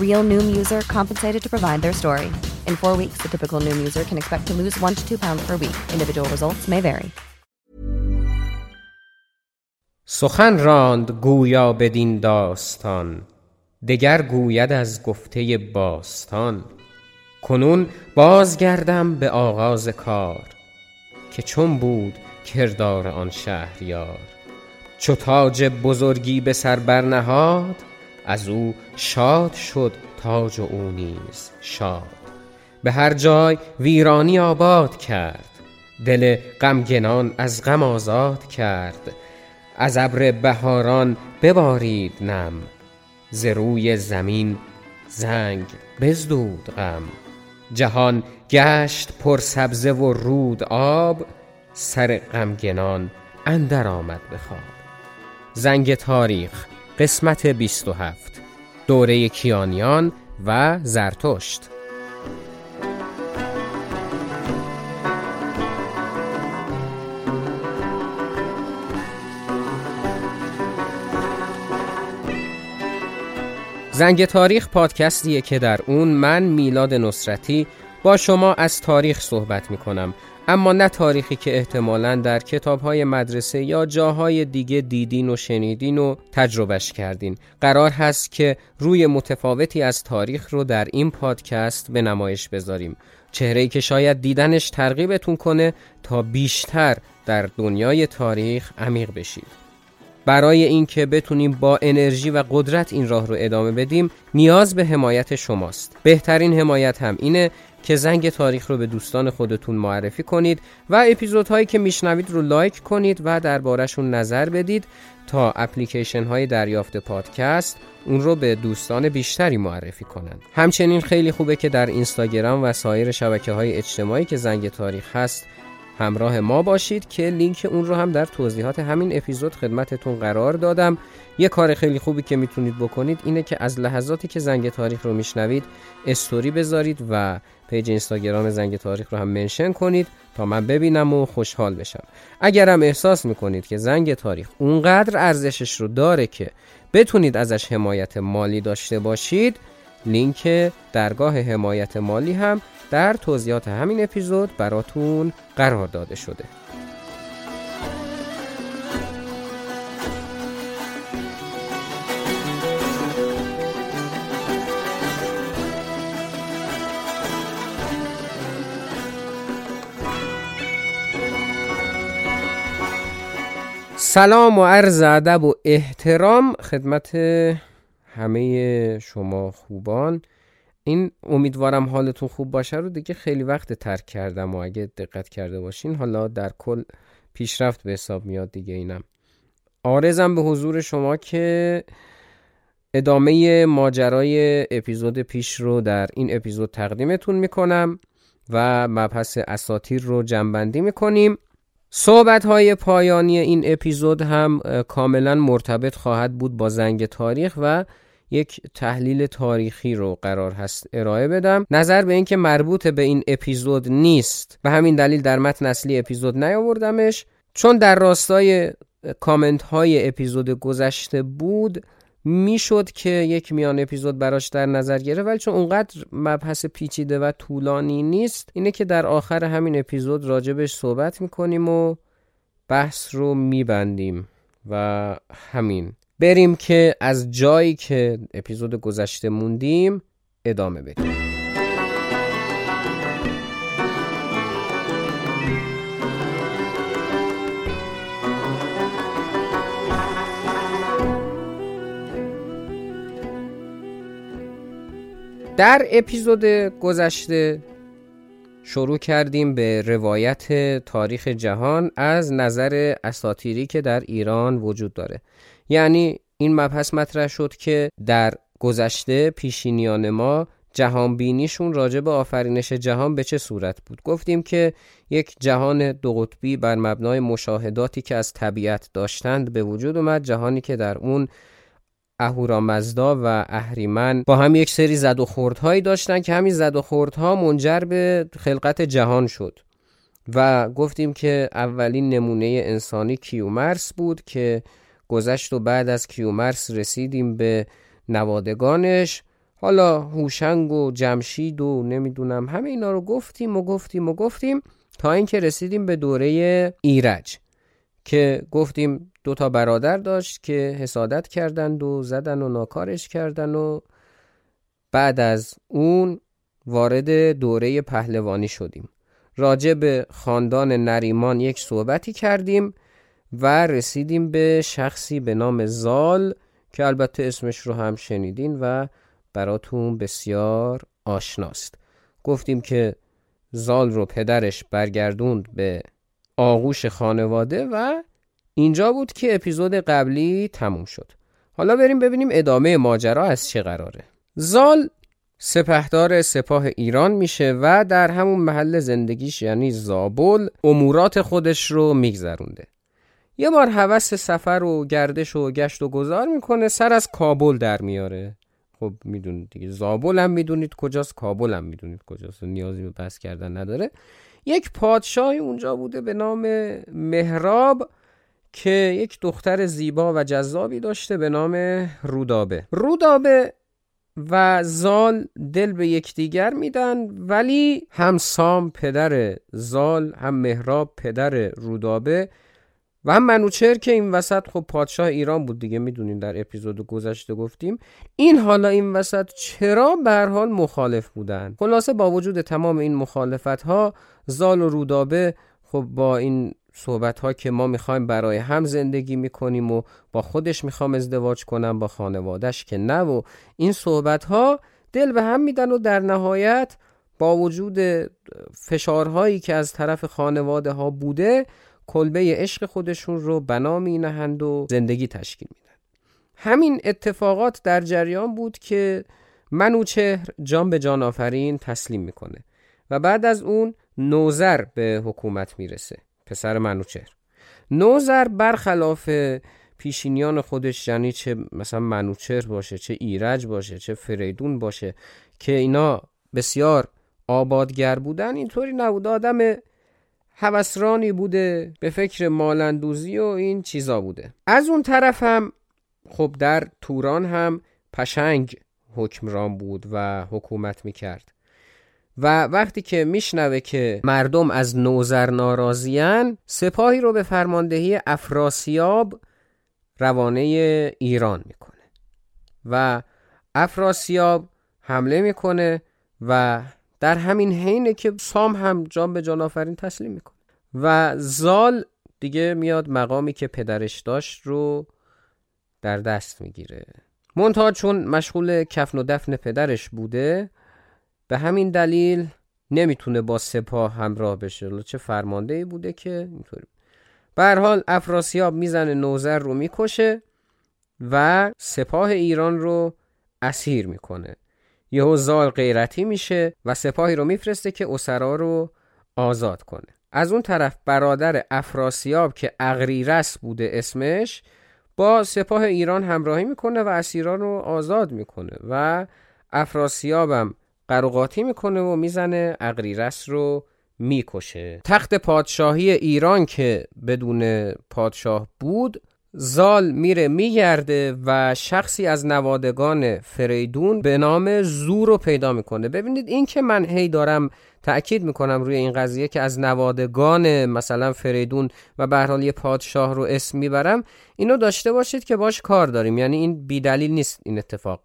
Real Noom user compensated to provide their story. In four weeks, the typical Noom user can expect to lose one to two pounds per week. Individual results may vary. سخن راند گویا بدین داستان دگر گوید از گفته باستان کنون بازگردم به آغاز کار که چون بود کردار آن شهریار چو تاج بزرگی به سر برنهاد از او شاد شد تاج و او نیز شاد. به هر جای ویرانی آباد کرد دل غمگنان از غم آزاد کرد. از ابر بهاران ببارید نم ز روی زمین زنگ بزدود غم. جهان گشت پر سبزه و رود آب سر غمگنان اندر آمد به خواب. زنگ تاریخ قسمت 27 دوره کیانیان و زرتشت. زنگ تاریخ پادکستیه که در اون من میلاد نصرتی با شما از تاریخ صحبت می کنم اما نه تاریخی که احتمالا در کتاب های مدرسه یا جاهای دیگه دیدین و شنیدین و تجربهش کردین. قرار هست که روی متفاوتی از تاریخ رو در این پادکست به نمایش بذاریم. چهره که شاید دیدنش ترغیبتون کنه تا بیشتر در دنیای تاریخ عمیق بشید. برای اینکه بتونیم با انرژی و قدرت این راه رو ادامه بدیم نیاز به حمایت شماست. بهترین حمایت هم اینه که زنگ تاریخ رو به دوستان خودتون معرفی کنید و اپیزودهایی که میشنوید رو لایک کنید و دربارهشون نظر بدید تا اپلیکیشن های دریافت پادکست اون رو به دوستان بیشتری معرفی کنند. همچنین خیلی خوبه که در اینستاگرام و سایر شبکه های اجتماعی که زنگ تاریخ هست همراه ما باشید که لینک اون رو هم در توضیحات همین اپیزود خدمتتون قرار دادم. یه کار خیلی خوبی که می‌تونید بکنید اینه که از لحظاتی که زنگ تاریخ رو میشنوید استوری بذارید و پیج اینستاگرام زنگ تاریخ رو هم mention کنید تا من ببینم و خوشحال بشم. اگرم احساس می‌کنید که زنگ تاریخ اونقدر ارزشش رو داره که بتونید ازش حمایت مالی داشته باشید لینک درگاه حمایت مالی هم در توضیحات همین اپیزود براتون قرار داده شده. سلام و عرض ادب و احترام خدمت همه شما خوبان. این امیدوارم حالتون خوب باشه رو دیگه خیلی وقت ترک کردم و اگه دقت کرده باشین حالا در کل پیشرفت به حساب میاد دیگه اینم. آرزم به حضور شما که ادامه ماجرای اپیزود پیش رو در این اپیزود تقدیمتون می‌کنم و مبحث اساتیر رو جنبندی می‌کنیم. صحبت های پایانی این اپیزود هم کاملا مرتبط خواهد بود با زنگ تاریخ و یک تحلیل تاریخی رو قرار هست ارائه بدم. نظر به اینکه مربوط به این اپیزود نیست و همین دلیل در متن اصلی اپیزود نیاوردمش چون در راستای کامنت های اپیزود گذشته بود می‌شد که یک میان اپیزود براش در نظر گرفت ولی چون اونقدر مبحث پیچیده و طولانی نیست اینه که در آخر همین اپیزود راجبش صحبت می‌کنیم و بحث رو میبندیم و همین. بریم که از جایی که اپیزود گذشته موندیم ادامه بدیم. در اپیزود گذشته شروع کردیم به روایت تاریخ جهان از نظر اساتیری که در ایران وجود داره. یعنی این مبحث مطرح شد که در گذشته پیشینیان ما جهان بینیشون راجع به آفرینش جهان به چه صورت بود؟ گفتیم که یک جهان دو قطبی بر مبنای مشاهداتی که از طبیعت داشتند به وجود اومد جهانی که در اون اهورامزدا و اهریمن با هم یک سری زد و خوردهایی داشتن که همین زد و خوردها منجر به خلقت جهان شد و گفتیم که اولین نمونه انسانی کیومرس بود که گذشت و بعد از کیومرس رسیدیم به نوادگانش. حالا هوشنگ و جمشید و نمی‌دونم همه اینا رو گفتیم و گفتیم و گفتیم تا اینکه رسیدیم به دوره ایرج که گفتیم دو تا برادر داشت که حسادت کردند و زدن و ناکارش کردن و بعد از اون وارد دوره پهلوانی شدیم. راجع به خاندان نریمان یک صحبتی کردیم. و رسیدیم به شخصی به نام زال که البته اسمش رو هم شنیدین و براتون بسیار آشناست. گفتیم که زال رو پدرش برگردوند به آغوش خانواده و اینجا بود که اپیزود قبلی تموم شد. حالا بریم ببینیم ادامه ماجرا از چه قراره. زال سپهدار سپاه ایران میشه و در همون محل زندگیش یعنی زابل امورات خودش رو میگذرونده. یه بار حوث سفر و گردش و گشت و گذار می‌کنه سر از کابل در میاره. خب می‌دونید دیگه زابل هم می‌دونید کجاست کابل هم می‌دونید کجاست. نیازی به بس کردن نداره. یک پادشاهی اونجا بوده به نام مهراب که یک دختر زیبا و جذابی داشته به نام رودابه. رودابه و زال دل به یکدیگر میدن ولی هم سام پدر زال هم مهراب پدر رودابه و هم منوچر که این وسط خب پادشاه ایران بود دیگه می‌دونین در اپیزود گذشته گفتیم. این حالا این وسط چرا به حال مخالف بودن؟ خلاصه با وجود تمام این مخالفت ها زال و رودابه خب با این صحبت ها که ما می‌خوایم برای هم زندگی می‌کنیم و با خودش می‌خوام ازدواج کنم با خانوادش که نه و این صحبت ها دل به هم میدن و در نهایت با وجود فشارهایی که از طرف خانواده ها بوده کلبه عشق خودشون رو بنا می نهند و زندگی تشکیل میدن همین اتفاقات در جریان بود که منوچهر جان به جان آفرین تسلیم می‌کنه و بعد از اون نوزر به حکومت می‌رسه پسر منوچهر نوزر برخلاف پیشینیان خودش یعنی چه مثلا منوچهر باشه چه ایرج باشه چه فریدون باشه که اینا بسیار آبادگر بودن اینطوری نبود. آدم هوسرانی بوده به فکر مالندوزی و این چیزا بوده. از اون طرف هم خب در توران هم پشنگ حکمران بود و حکومت می‌کرد. و وقتی که میشنوه که مردم از نوزر ناراضیان سپاهی رو به فرماندهی افراسیاب روانه ایران می‌کنه. و افراسیاب حمله می‌کنه و در همین حینه که سام هم جان به جان آفرین تسلیم می‌کنه. و زال دیگه میاد مقامی که پدرش داشت رو در دست می‌گیره. منتها چون مشغول کفن و دفن پدرش بوده به همین دلیل نمی‌تونه با سپاه همراه بشه. چه فرمانده ای بوده که اینطوری. به حال افراسیاب می‌زنه نوزر رو می‌کشه و سپاه ایران رو اسیر می‌کنه. یهو زال غیرتی میشه و سپاهی رو میفرسته که اسرا رو آزاد کنه. از اون طرف برادر افراسیاب که اغریرس بوده اسمش با سپاه ایران همراهی می‌کنه و اسیران رو آزاد می‌کنه و افراسیابم قروقاتی می‌کنه و می‌زنه اغریرس رو می‌کشه. تخت پادشاهی ایران که بدون پادشاه بود زال میره میگرده و شخصی از نوادگان فریدون به نام زو رو پیدا می‌کنه. ببینید این که من هی دارم تأکید می‌کنم روی این قضیه که از نوادگان مثلا فریدون و به حال یه پادشاه رو اسم می‌برم اینو داشته باشید که باش کار داریم. یعنی این بیدلیل نیست این اتفاق.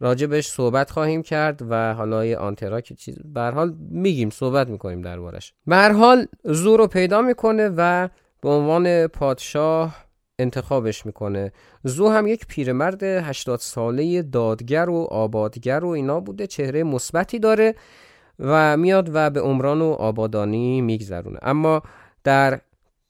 راجبش صحبت خواهیم کرد و حالا یه آنترا که چیز به حال میگیم صحبت می‌کنیم دربارش. به هر حال رو پیدا می‌کنه و به عنوان پادشاه انتخابش می‌کنه. زو هم یک پیرمرد 80 ساله دادگر و آبادگر و اینا بوده چهره مثبتی داره و میاد و به عمران و آبادانی میگذرونه. اما در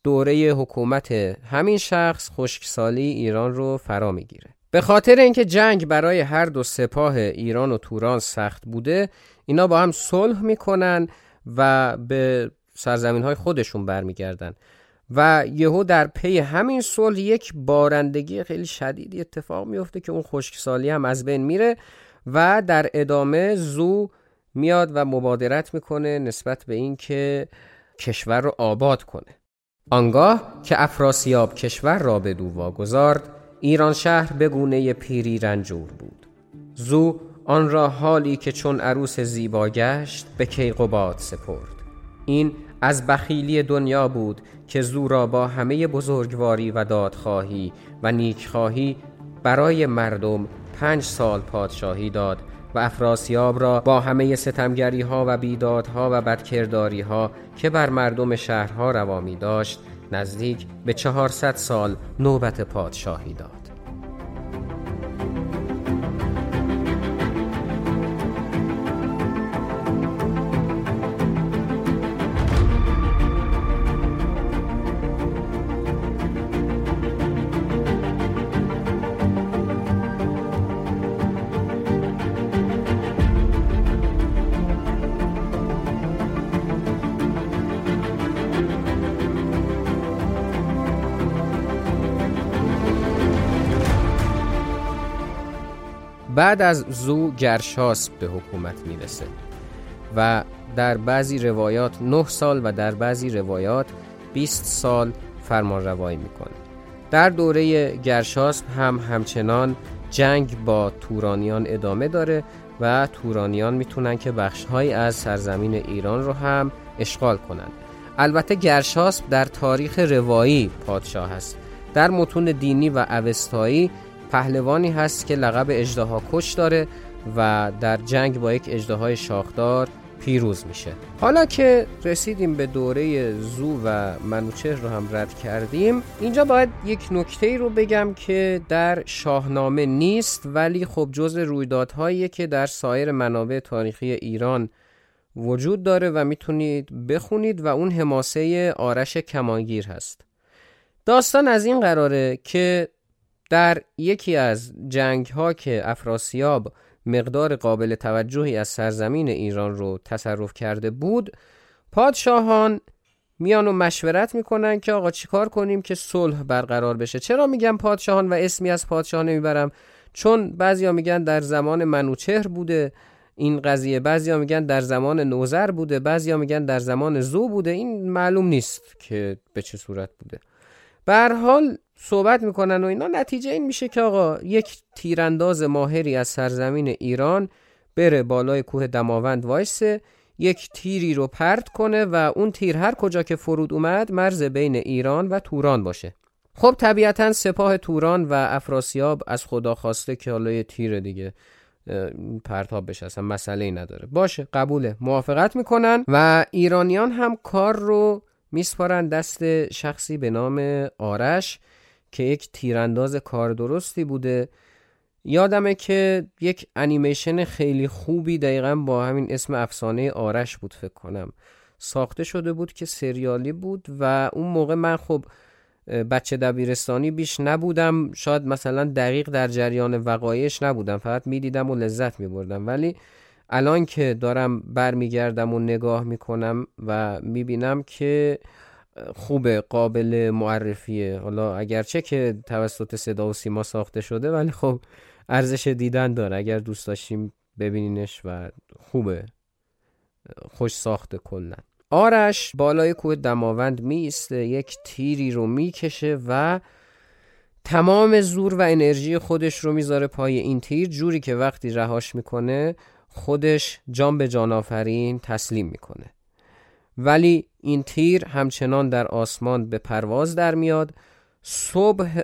دوره حکومت همین شخص خشکسالی ایران رو فرا می‌گیره. به خاطر اینکه جنگ برای هر دو سپاه ایران و توران سخت بوده اینا با هم صلح می‌کنن و به سرزمین های خودشون برمیگردن. و یهو در پی همین صلح یک بارندگی خیلی شدیدی اتفاق میفته که اون خشکسالی هم از بین میره و در ادامه زو میاد و مبادرت می‌کنه نسبت به اینکه کشور رو آباد کنه. آنگاه که افراسیاب کشور را به دو واگذارد ایران شهر به گونه پیری رنجور بود. زو آن را حالی که چون عروس زیبا گشت به کیقوباد سپرد. این از بخیلی دنیا بود که زو را با همه بزرگواری و دادخواهی و نیکخواهی برای مردم پنج سال پادشاهی داد و افراسیاب را با همه ستمگری ها و بیدادها و بدکرداری ها که بر مردم شهرها روا می داشت نزدیک به چهارصد سال نوبت پادشاهی داد. بعد از زو گرشاس به حکومت می‌رسه و در بعضی روایات 9 سال و در بعضی روایات 20 سال فرمان روایی می‌کنه. در دوره گرشاسب هم همچنان جنگ با تورانیان ادامه داره و تورانیان می‌تونن که بخشهایی از سرزمین ایران رو هم اشغال کنند البته گرشاسب در تاریخ روایی پادشاه است. در متون دینی و اوستایی پهلوانی هست که لقب اجدها کش داره و در جنگ با یک اجدهای شاخدار پیروز میشه. حالا که رسیدیم به دوره زو و منوچهر رو هم رد کردیم اینجا باید یک نکته رو بگم که در شاهنامه نیست ولی خب جز رویدادهایی که در سایر منابع تاریخی ایران وجود داره و می‌تونید بخونید و اون حماسه آرش کمانگیر هست. داستان از این قراره که در یکی از جنگ ها که افراسیاب مقدار قابل توجهی از سرزمین ایران رو تصرف کرده بود پادشاهان میان و مشورت می‌کنن که آقا چیکار کنیم که صلح برقرار بشه. چرا میگم پادشاهان و اسمی از پادشاه نمی‌برم؟ چون بعضیا میگن در زمان منوچهر بوده این قضیه بعضیا میگن در زمان نوزر بوده بعضیا میگن در زمان زو بوده. این معلوم نیست که به چه صورت بوده. به حال صحبت می‌کنن و اینا. نتیجه این میشه که آقا یک تیرانداز ماهری از سرزمین ایران بره بالای کوه دماوند وایسه یک تیری رو پرت کنه و اون تیر هر کجا که فرود اومد مرز بین ایران و توران باشه. خب طبیعتا سپاه توران و افراسیاب از خدا خواسته که حالا یه تیر دیگه پرتاب بشه. اصلا مسئله ای نداره. باشه قبوله. موافقت می‌کنن و ایرانیان هم کار رو میسپارن. دست شخصی به نام آرش. که یک تیرانداز کار درستی بوده. یادمه که یک انیمیشن خیلی خوبی دقیقا با همین اسم افسانه آرش بود فکر کنم. ساخته شده بود که سریالی بود و اون موقع من خب بچه دبیرستانی بیش نبودم. شاید مثلا دقیق در جریان وقایش نبودم. فقط می‌دیدم و لذت میبردم. ولی الان که دارم برمیگردم و نگاه می‌کنم و می‌بینم که خوبه قابل معرفیه. حالا اگرچه که توسط صدا و سیما ساخته شده ولی خب ارزش دیدن داره. اگر دوست داشتیم ببینینش و خوبه. خوش ساخته کلا. آرش بالای کوه دماوند میسته یک تیری رو می‌کشه و تمام زور و انرژی خودش رو می‌ذاره پای این تیر. جوری که وقتی رهاش می‌کنه خودش جان به جان آفرین تسلیم می‌کنه. ولی این تیر همچنان در آسمان به پرواز در میاد. صبح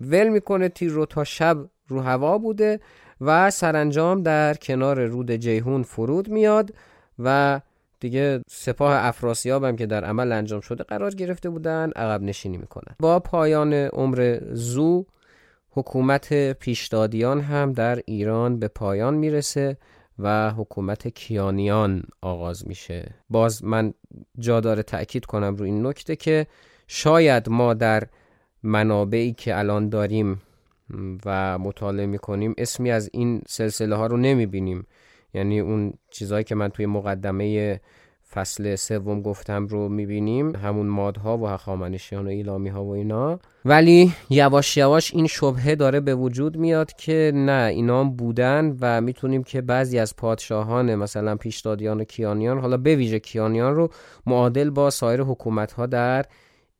ول می‌کنه تیر رو تا شب رو هوا بوده و سرانجام در کنار رود جیهون فرود میاد و دیگه سپاه افراسیاب هم که در عمل انجام شده قرار گرفته بودن عقب نشینی می‌کنن. با پایان عمر زو حکومت پیشدادیان هم در ایران به پایان می‌رسه. و حکومت کیانیان آغاز میشه. باز من جا داره تأکید کنم رو این نکته که شاید ما در منابعی که الان داریم و مطالعه می‌کنیم اسمی از این سلسله ها رو نمی‌بینیم. یعنی اون چیزهایی که من توی مقدمه فصل سوم گفتم رو می‌بینیم. همون مادها و هخامنشیان و ایلامی ها و اینا. ولی یواش یواش این شبهه داره به وجود میاد که نه اینا بودن و می‌تونیم که بعضی از پادشاهان مثلا پیشدادیان و کیانیان حالا به ویژه کیانیان رو معادل با سایر حکومت ها در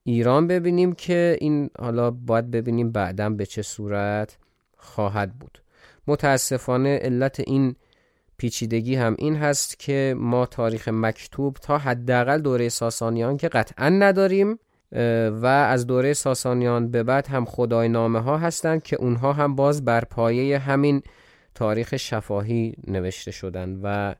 ایران ببینیم که این حالا باید ببینیم بعدا به چه صورت خواهد بود. متاسفانه علت این پیچیدگی هم این هست که ما تاریخ مکتوب تا حداقل دوره ساسانیان که قطعا نداریم و از دوره ساسانیان به بعد هم خدای نامه ها هستند که اونها هم باز بر پایه همین تاریخ شفاهی نوشته شدن و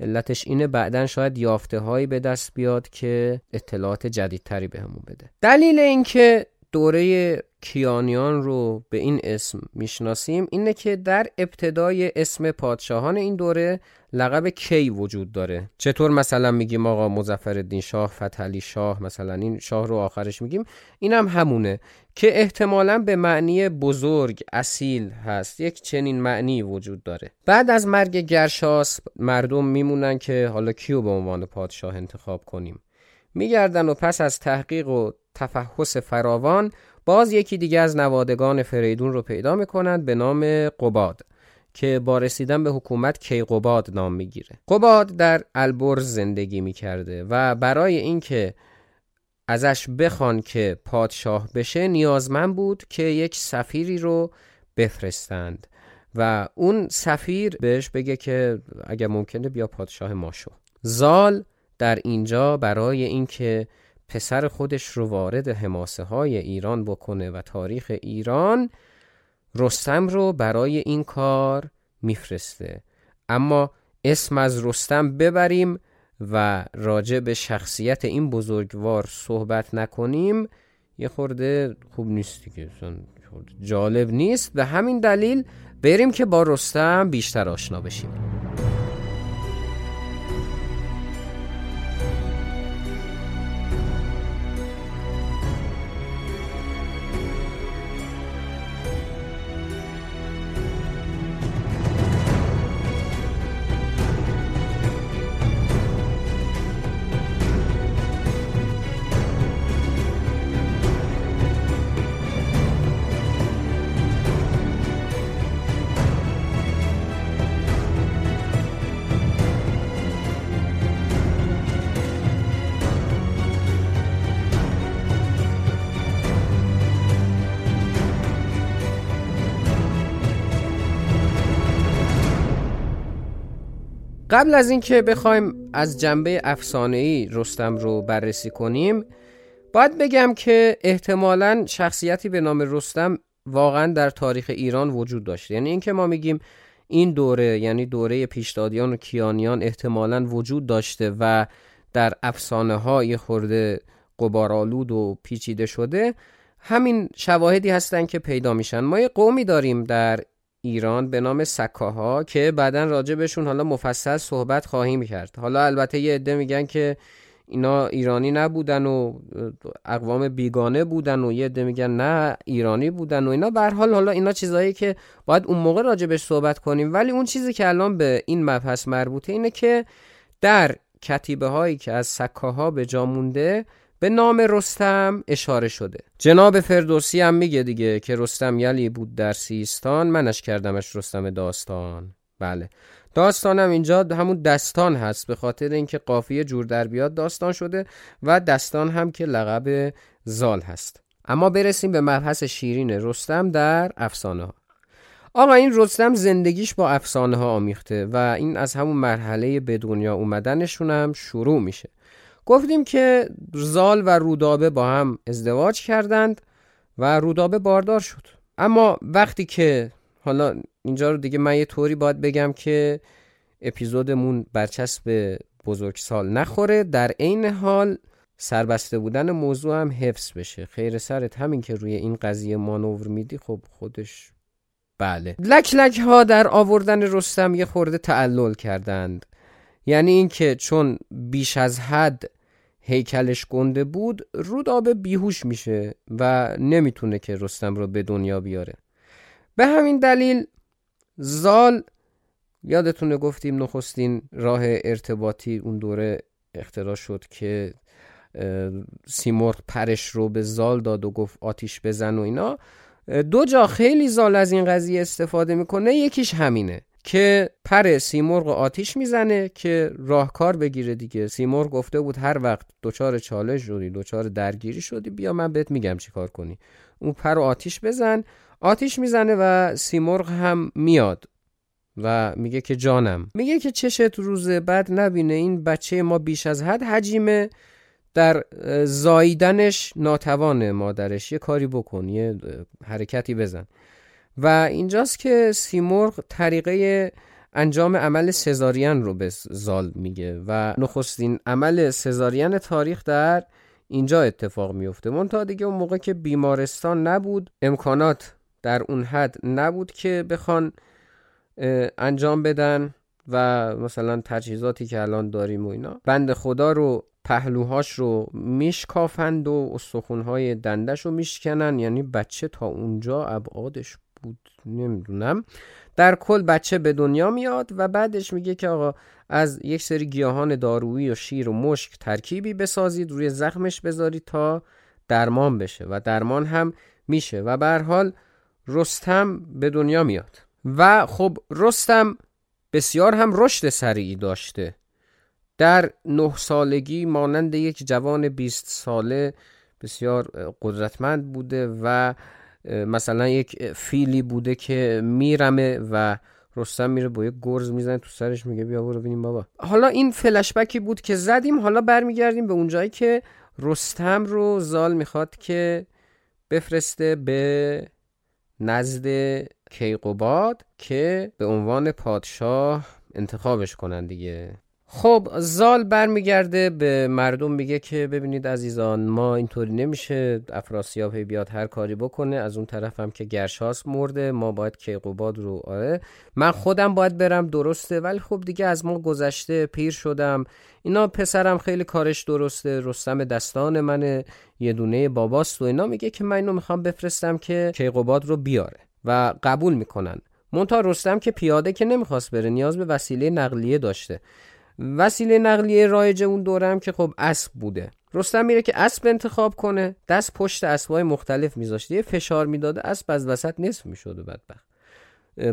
علتش اینه بعدا شاید یافته هایی به دست بیاد که اطلاعات جدیدتری بهمون بده. دلیل اینکه دوره کیانیان رو به این اسم می‌شناسیم. اینه که در ابتدای اسم پادشاهان این دوره لقب کی وجود داره. چطور مثلا میگیم آقا مظفر شاه فتحعلی شاه مثلا این شاه رو آخرش میگیم؟ اینم هم همونه که احتمالا به معنی بزرگ اصیل هست. یک چنین معنی وجود داره. بعد از مرگ گرشاس مردم میمونن که حالا کیو به عنوان پادشاه انتخاب کنیم؟ میگردن و پس از تحقیق و تفحص فراوان باز یکی دیگه از نوادگان فریدون رو پیدا می‌کنند به نام قباد که با رسیدن به حکومت کیقباد نام می‌گیره. قباد در البرز زندگی می‌کرده و برای اینکه ازش بخوان که پادشاه بشه نیازمند بود که یک سفیری رو بفرستند و اون سفیر بهش بگه که اگر ممکنه بیا پادشاه ما شو زال در اینجا برای اینکه پسر خودش رو وارد حماسه های ایران بکنه و تاریخ ایران رستم رو برای این کار میفرسته. اما اسم از رستم ببریم و راجع به شخصیت این بزرگوار صحبت نکنیم. یه خورده خوب نیست دیگه جالب نیست. به همین دلیل بریم که با رستم بیشتر آشنا بشیم. قبل از اینکه بخوایم از جنبه افسانه‌ای رستم رو بررسی کنیم باید بگم که احتمالا شخصیتی به نام رستم واقعا در تاریخ ایران وجود داشته. یعنی اینکه ما میگیم این دوره یعنی دوره پیشدادیان و کیانیان احتمالا وجود داشته و در افسانه های خورده قبارالود و پیچیده شده همین شواهدی هستن که پیدا میشن. ما یه قومی داریم در ایران به نام سکاها که بعدا راجع بهشون حالا مفصل صحبت خواهیم کرد. حالا البته یه عده میگن که اینا ایرانی نبودن و اقوام بیگانه بودن و یه عده میگن نه ایرانی بودن و اینا. به حال حالا اینا چیزایی که باید اون موقع بهش صحبت کنیم. ولی اون چیزی که الان به این مبحث مربوطه اینه که در کتیبه هایی که از سکاها به جا مونده به نام رستم اشاره شده. جناب فردوسی هم میگه دیگه که رستم یلی بود در سیستان منش کردمش رستم داستان. بله. داستانم اینجا همون دستان هست به خاطر اینکه قافیه جور در بیاد داستان شده و دستان هم که لقب زال هست. اما برسیم به مبحث شیرین رستم در افسانه ها آقا این رستم زندگیش با افسانه ها آمیخته و این از همون مرحله به دنیا اومدنشون هم شروع میشه. گفتیم که زال و رودابه با هم ازدواج کردند و رودابه باردار شد. اما وقتی که حالا اینجا رو دیگه من یه طوری باید بگم که اپیزودمون برچسب بزرگ سال نخوره. در عین حال سربسته بودن موضوع هم حفظ بشه. خیر سرت همین که روی این قضیه مانور میدی خب خودش بله. لک لک ها در آوردن رستم یه خورده تعلل کردند. یعنی اینکه چون بیش از حد هیکلش گنده بود رودابه بیهوش میشه و نمی‌تونه که رستم رو به دنیا بیاره. به همین دلیل زال یادتونه گفتیم نخستین راه ارتباطی اون دوره اختراع شد که سیمرغ پرش رو به زال داد و گفت آتیش بزن و اینا. دو جا خیلی زال از این قضیه استفاده می‌کنه یکیش همینه. که پر سیمرغ آتیش می‌زنه که راهکار بگیره دیگه. سیمرغ گفته بود هر وقت دچار چالش شدی دچار درگیری شدی بیا من بهت میگم چیکار کنی. اون پر آتیش بزن. آتیش می‌زنه و سیمرغ هم میاد و میگه که جانم. میگه که چشت روز بعد نبینه این بچه ما بیش از حد حجیمه. در زاییدنش ناتوانه مادرش. یه کاری بکن یه حرکتی بزن. و اینجاست که سیمرغ طریقه انجام عمل سزارین رو به زال میگه و نخستین عمل سزارین تاریخ در اینجا اتفاق میفته. منتها دیگه اون موقع که بیمارستان نبود امکانات در اون حد نبود که بخوان انجام بدن و مثلا تجهیزاتی که الان داریم و اینا بند خدا رو پهلوهاش رو میشکافند و استخونهای دندش رو میشکنن یعنی بچه تا اونجا ابعادش بود نمی‌دونم. در کل بچه به دنیا میاد و بعدش میگه که آقا از یک سری گیاهان دارویی و شیر و مشک ترکیبی بسازید روی زخمش بذارید تا درمان بشه و درمان هم میشه و به حال رستم به دنیا میاد. و خب رستم بسیار هم رشد سریعی داشته. در نه سالگی مانند یک جوان بیست ساله بسیار قدرتمند بوده و مثلا یک فیلی بوده که میرمه و رستم میره با یک گرز می‌زنه تو سرش میگه بیا برو ببینیم بابا. حالا این فلشبکی بود که زدیم حالا برمیگردیم به اونجایی که رستم رو زال می‌خواد که بفرسته به نزد کیقوباد که به عنوان پادشاه انتخابش کنن دیگه. خب زال برمیگرده به مردم میگه که ببینید عزیزان ما اینطوری نمیشه افراسیاب هی بیاد هر کاری بکنه از اون طرف هم که گرشاس مرده ما باید کیقوباد رو آره. من خودم باید برم درسته ولی خب دیگه از ما گذشته پیر شدم. اینا پسرم خیلی کارش درسته رستم دستان من یه دونه باباست و اینا. میگه که من اینو می‌خوام بفرستم که کیقوباد رو بیاره و قبول می‌کنن. مونتا رستم که پیاده که نمی‌خواست بره نیاز به وسیله نقلیه داشته. وسیله نقلیه رایج اون دورم که خب اسب بوده. رستم میره که اسب انتخاب کنه. دست پشت اسبای مختلف میذاشته. یه فشار می‌داده. اسب از وسط نصف می‌شده بدبخت.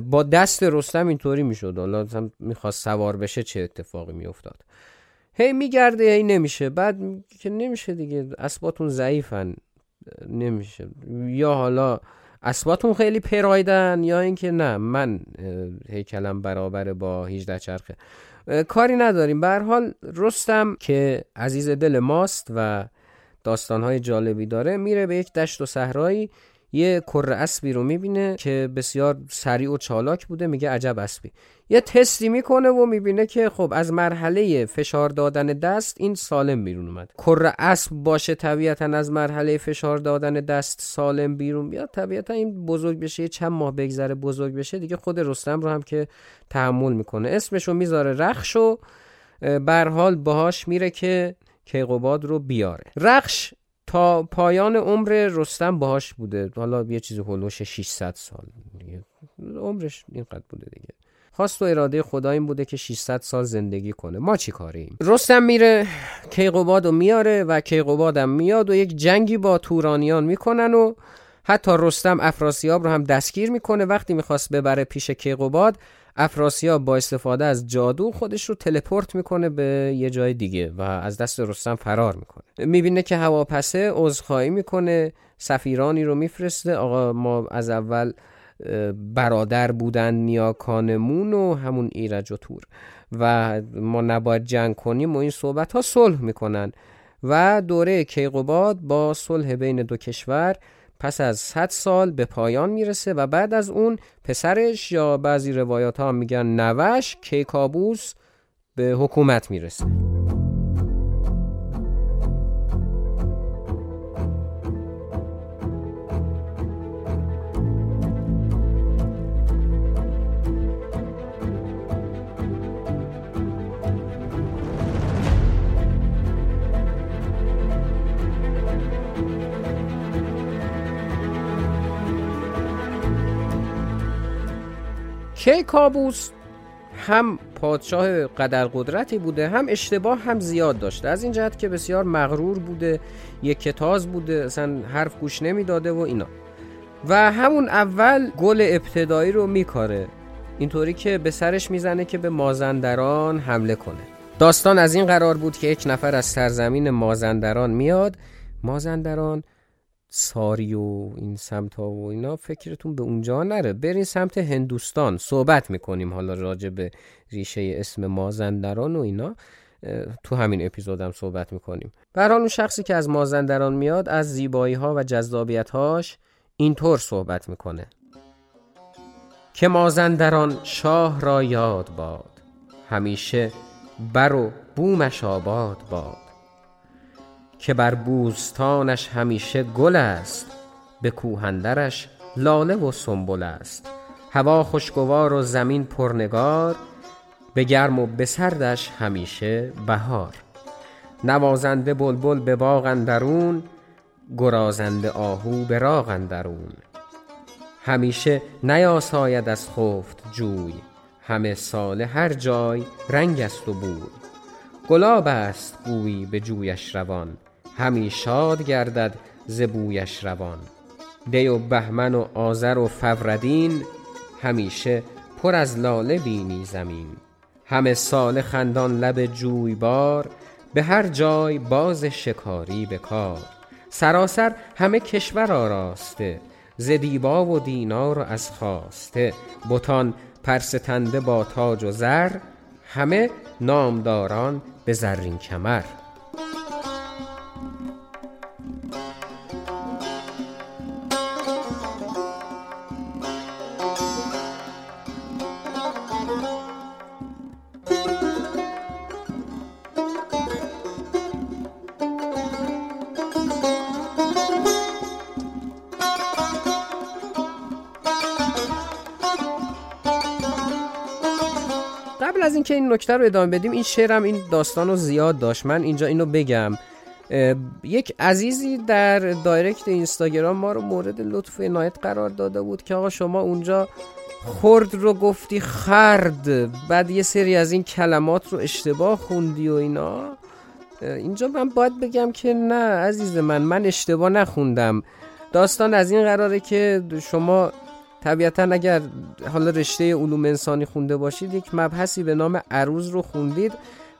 با دست رستم اینطوری می‌شد. حالا می‌خواست سوار بشه چه اتفاقی میافتاد. هی میگرده هی نمیشه. بعد که نمیشه دیگه. اسباتون ضعیفن. نمیشه. یا حالا اسباتون خیلی پرایدن یا اینکه نه من هیکلم برابر با 18 چرخه. کاری نداریم. به حال رستم که عزیز دل ماست و داستانهای جالبی داره میره به یک دشت و صحرایی یه کره اسبی رو می‌بینه که بسیار سریع و چالاک بوده میگه عجب اسبی. یه تستی می‌کنه و می‌بینه که خب از مرحله فشار دادن دست این سالم بیرون اومد. کره اسب باشه طبیعتا از مرحله فشار دادن دست سالم بیرون بیاد طبیعتا این بزرگ بشه یه چند ماه بگذره بزرگ بشه دیگه خود رستم رو هم که تحمل می‌کنه. اسمشو می‌ذاره رخش و بر حال باهاش میره که کیقوباد رو بیاره. رخش تا پایان عمر رستم باهاش بوده. حالا یه چیزی هلوش 600 سال. عمرش اینقدر بوده دیگه. خواست و اراده خدا این بوده که 600 سال زندگی کنه. ما چی کاریم؟ رستم میره کیقوباد رو میاره و کیقوبادم میاد و یک جنگی با تورانیان می‌کنن و حتی رستم افراسیاب رو هم دستگیر می‌کنه. وقتی می‌خواست ببره پیش کیقوباد افراسیاب با استفاده از جادو خودش رو تلپورت می‌کنه به یه جای دیگه و از دست رستم فرار می‌کنه. می‌بینه که هواپسه عذرخواهی می‌کنه سفیرانی رو میفرسته. آقا ما از اول برادر بودن نیاکانمون و همون ایرج و تور. و ما نباید جنگ کنیم و این صحبت ها صلح می‌کنن. و دوره کیقوباد با صلح بین دو کشور پس از 100 سال به پایان می‌رسه و بعد از اون پسرش یا بعضی روایات ها میگن نوش کیکابوس به حکومت می‌رسه. کی کابوس هم پادشاه قدر قدرتی بوده هم اشتباه هم زیاد داشته. از این جهت که بسیار مغرور بوده یک کتاز بوده اصلا حرف گوش نمی‌داده و اینا. و همون اول گل ابتدایی رو میکاره. اینطوری که به سرش می‌زنه که به مازندران حمله کنه. داستان از این قرار بود که یک نفر از سرزمین مازندران میاد. مازندران ساری و این سمت ها و اینا فکرتون به اونجا نره. برین سمت هندوستان صحبت می‌کنیم حالا راجع به ریشه اسم مازندران و اینا. تو همین اپیزودم صحبت می‌کنیم. حال اون شخصی که از مازندران میاد از زیبایی ها و جذابیت هاش اینطور صحبت می‌کنه. که مازندران شاه را یاد باد همیشه بر و بومش آباد باد. که بر بوستانش همیشه گل است به کوهندرش لاله و سنبل است. هوا خوشگوار و زمین پرنگار به گرم و به سردش همیشه بهار. نوازنده بلبل به باغ اندرون گرازنده آهو به راغ اندرون. همیشه نیاساید از خفت جوی همه سال هر جای رنگ است و بوی. گلاب است گویی به جویش روان همی شاد گردد ز بویش روان. دی و بهمن و آذر و فوردین همیشه پر از لاله بینی زمین. همه ساله خندان لب جویبار به هر جای باز شکاری به کار. سراسر همه کشور آراسته ز دیبا و دینار و از خواسته بتان پرستنده با تاج و زر همه نامداران به زرین کمر. این نکته رو ادامه بدیم. این شعرم این داستان رو زیاد داشت. من اینجا اینو بگم. یک عزیزی در دایرکت اینستاگرام ما رو مورد لطف عنایت قرار داده بود که آقا شما اونجا خرد رو گفتی خرد. بعد یه سری از این کلمات رو اشتباه خوندی و اینا. اینجا من باید بگم که نه عزیز من من اشتباه نخوندم. داستان از این قراره که شما طبیعتا اگر حالا رشته علوم انسانی خونده باشید یک مبحثی به نام عروض رو خوندید.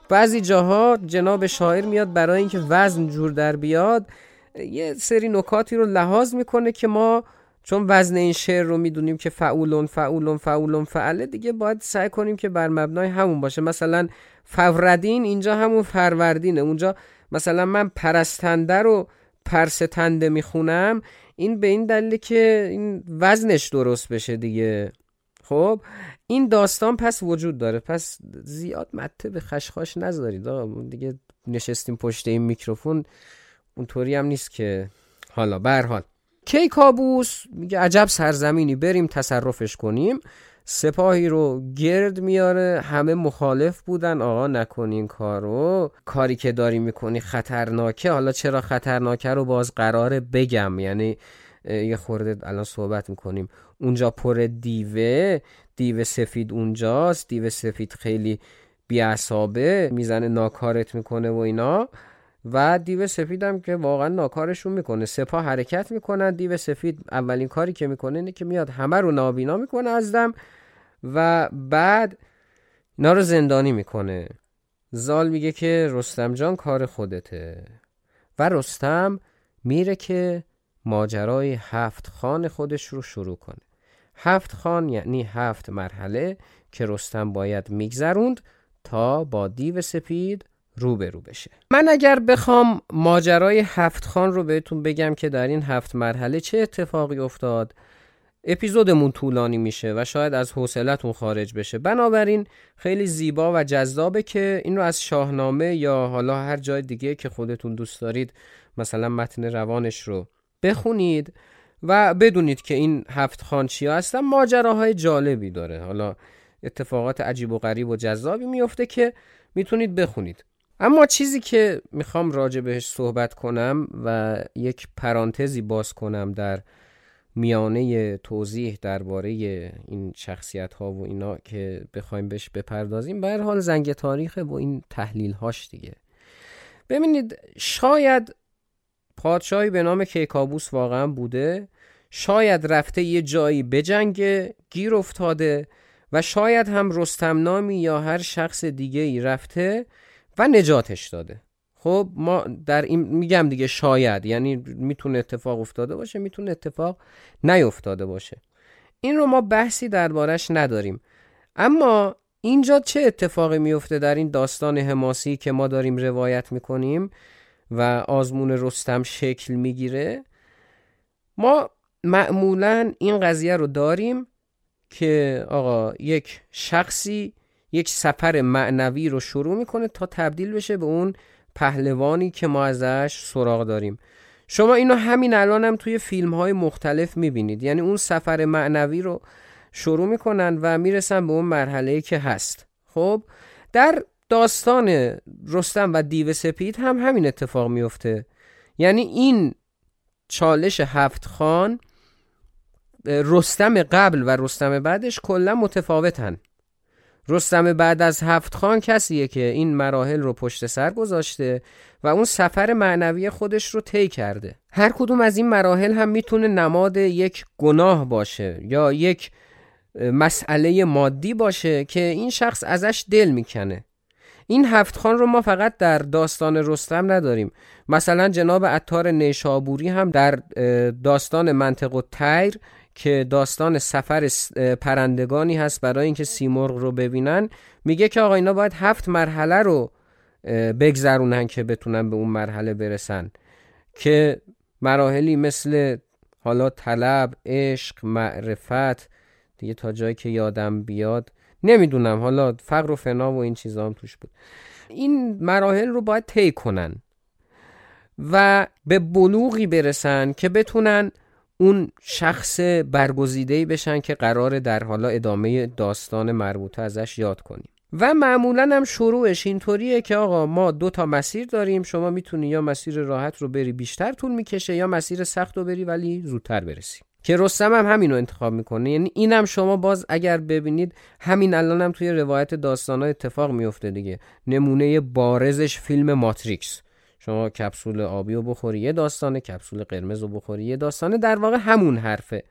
بعضی جاها جناب شاعر میاد برای اینکه وزن جور در بیاد یه سری نکاتی رو لحاظ می‌کنه که ما چون وزن این شعر رو می‌دونیم که فعولون فعولون فعولون فعله دیگه باید سعی کنیم که بر مبنای همون باشه. مثلا فوردین اینجا همون فروردینه. اونجا مثلا من پرستنده رو پرستنده می‌خونم این به این دلیل که این وزنش درست بشه دیگه. خب این داستان پس وجود داره. پس زیاد مته به خشخاش نذارید. دیگه نشستیم پشت این میکروفون. اونطوری هم نیست که. حالا برحال کی کابوس میگه عجب سرزمینی. بریم تصرفش کنیم. سپاهی رو گرد میاره. همه مخالف بودن. آقا نکنین کارو کاری که داری می‌کنی خطرناکه. حالا چرا خطرناکه رو باز قراره بگم؟ یعنی یه خورده الان صحبت می‌کنیم. اونجا پر دیوه. دیو سفید اونجاست. دیو سفید خیلی بیعصابه می‌زنه ناکارت می‌کنه و اینا. و دیو سفید هم که واقعا ناکارشون می‌کنه. سپاه حرکت می‌کنن. دیو سفید اولین کاری که می‌کنه اینه که میاد همه رو نابینا می‌کنه از دم. و بعد اینا زندانی می‌کنه. زال میگه که رستم جان کار خودته. و رستم میره که ماجرای هفت خان خودش رو شروع کنه. هفت خان یعنی هفت مرحله که رستم باید میگذروند تا با دیو سپید روبرو بشه. من اگر بخوام ماجرای هفت خان رو بهتون بگم که در این هفت مرحله چه اتفاقی افتاد اپیزودمون طولانی میشه و شاید از حوصلتون خارج بشه. بنابراین خیلی زیبا و جذابه که این رو از شاهنامه یا حالا هر جای دیگه که خودتون دوست دارید مثلا متن روانش رو بخونید و بدونید که این هفت خان چیا هستن. ماجراهای جالبی داره. حالا اتفاقات عجیب و غریب و جذابی میفته که می‌تونید بخونید. اما چیزی که می‌خوام راجع بهش صحبت کنم و یک پرانتزی باز کنم در میانه توضیح درباره این شخصیت ها و اینا که بخوایم بهش بپردازیم. به حال زنگ تاریخ و این تحلیل هاش دیگه. ببینید شاید پادشاهی به نام کیکابوس واقعا بوده. شاید رفته یه جایی بجنگه گیر افتاده و شاید هم رستم نامی یا هر شخص دیگه ای رفته و نجاتش داده. خب ما در این میگم دیگه شاید یعنی می‌تونه اتفاق افتاده باشه می‌تونه اتفاق نیفتاده باشه. این رو ما بحثی دربارش نداریم. اما اینجا چه اتفاقی میفته در این داستان حماسی که ما داریم روایت می‌کنیم و آزمون رستم شکل می‌گیره؟ ما معمولا این قضیه رو داریم که آقا یک شخصی یک سفر معنوی رو شروع می‌کنه تا تبدیل بشه به اون پهلوانی که ما ازش سراغ داریم. شما اینو همین الان هم توی فیلم های مختلف می‌بینید. یعنی اون سفر معنوی رو شروع می‌کنن و می‌رسن به اون مرحله که هست. خب در داستان رستم و دیو سپید هم همین اتفاق میفته یعنی این چالش هفت خان رستم قبل و رستم بعدش کلا متفاوتن. رستم بعد از هفت خان کسیه که این مراحل رو پشت سر گذاشته و اون سفر معنوی خودش رو طی کرده. هر کدوم از این مراحل هم می‌تونه نماد یک گناه باشه یا یک مسئله مادی باشه که این شخص ازش دل می‌کنه. این هفت خان رو ما فقط در داستان رستم نداریم. مثلا جناب عطار نیشابوری هم در داستان منطق و تیر که داستان سفر پرندگانی هست برای اینکه سیمرغ رو ببینن میگه که آقا اینا باید هفت مرحله رو بگذرونن که بتونن به اون مرحله برسن. که مراحلی مثل حالا طلب، عشق، معرفت دیگه تا جایی که یادم بیاد نمی‌دونم. حالا فقر و فنا و این چیزا هم توش بود. این مراحل رو باید طی کنن و به بلوغی برسن که بتونن اون شخص برگزیده بشن که قرار در حالا ادامه داستان مربوطه ازش یاد کنیم. و معمولا هم شروعش اینطوریه که آقا ما دو تا مسیر داریم شما می‌تونی یا مسیر راحت رو بری بیشتر طول می‌کشه یا مسیر سخت رو بری ولی زودتر برسی. که رستم هم همین رو انتخاب می‌کنه. یعنی اینم شما باز اگر ببینید همین الان هم توی روایت داستان اتفاق میفته دیگه. نمونه بارزش فیلم ماتریکس. شما کپسول آبی رو بخوری یه داستانه کپسول قرمز رو بخوری یه داستانه در واقع همون حرفه.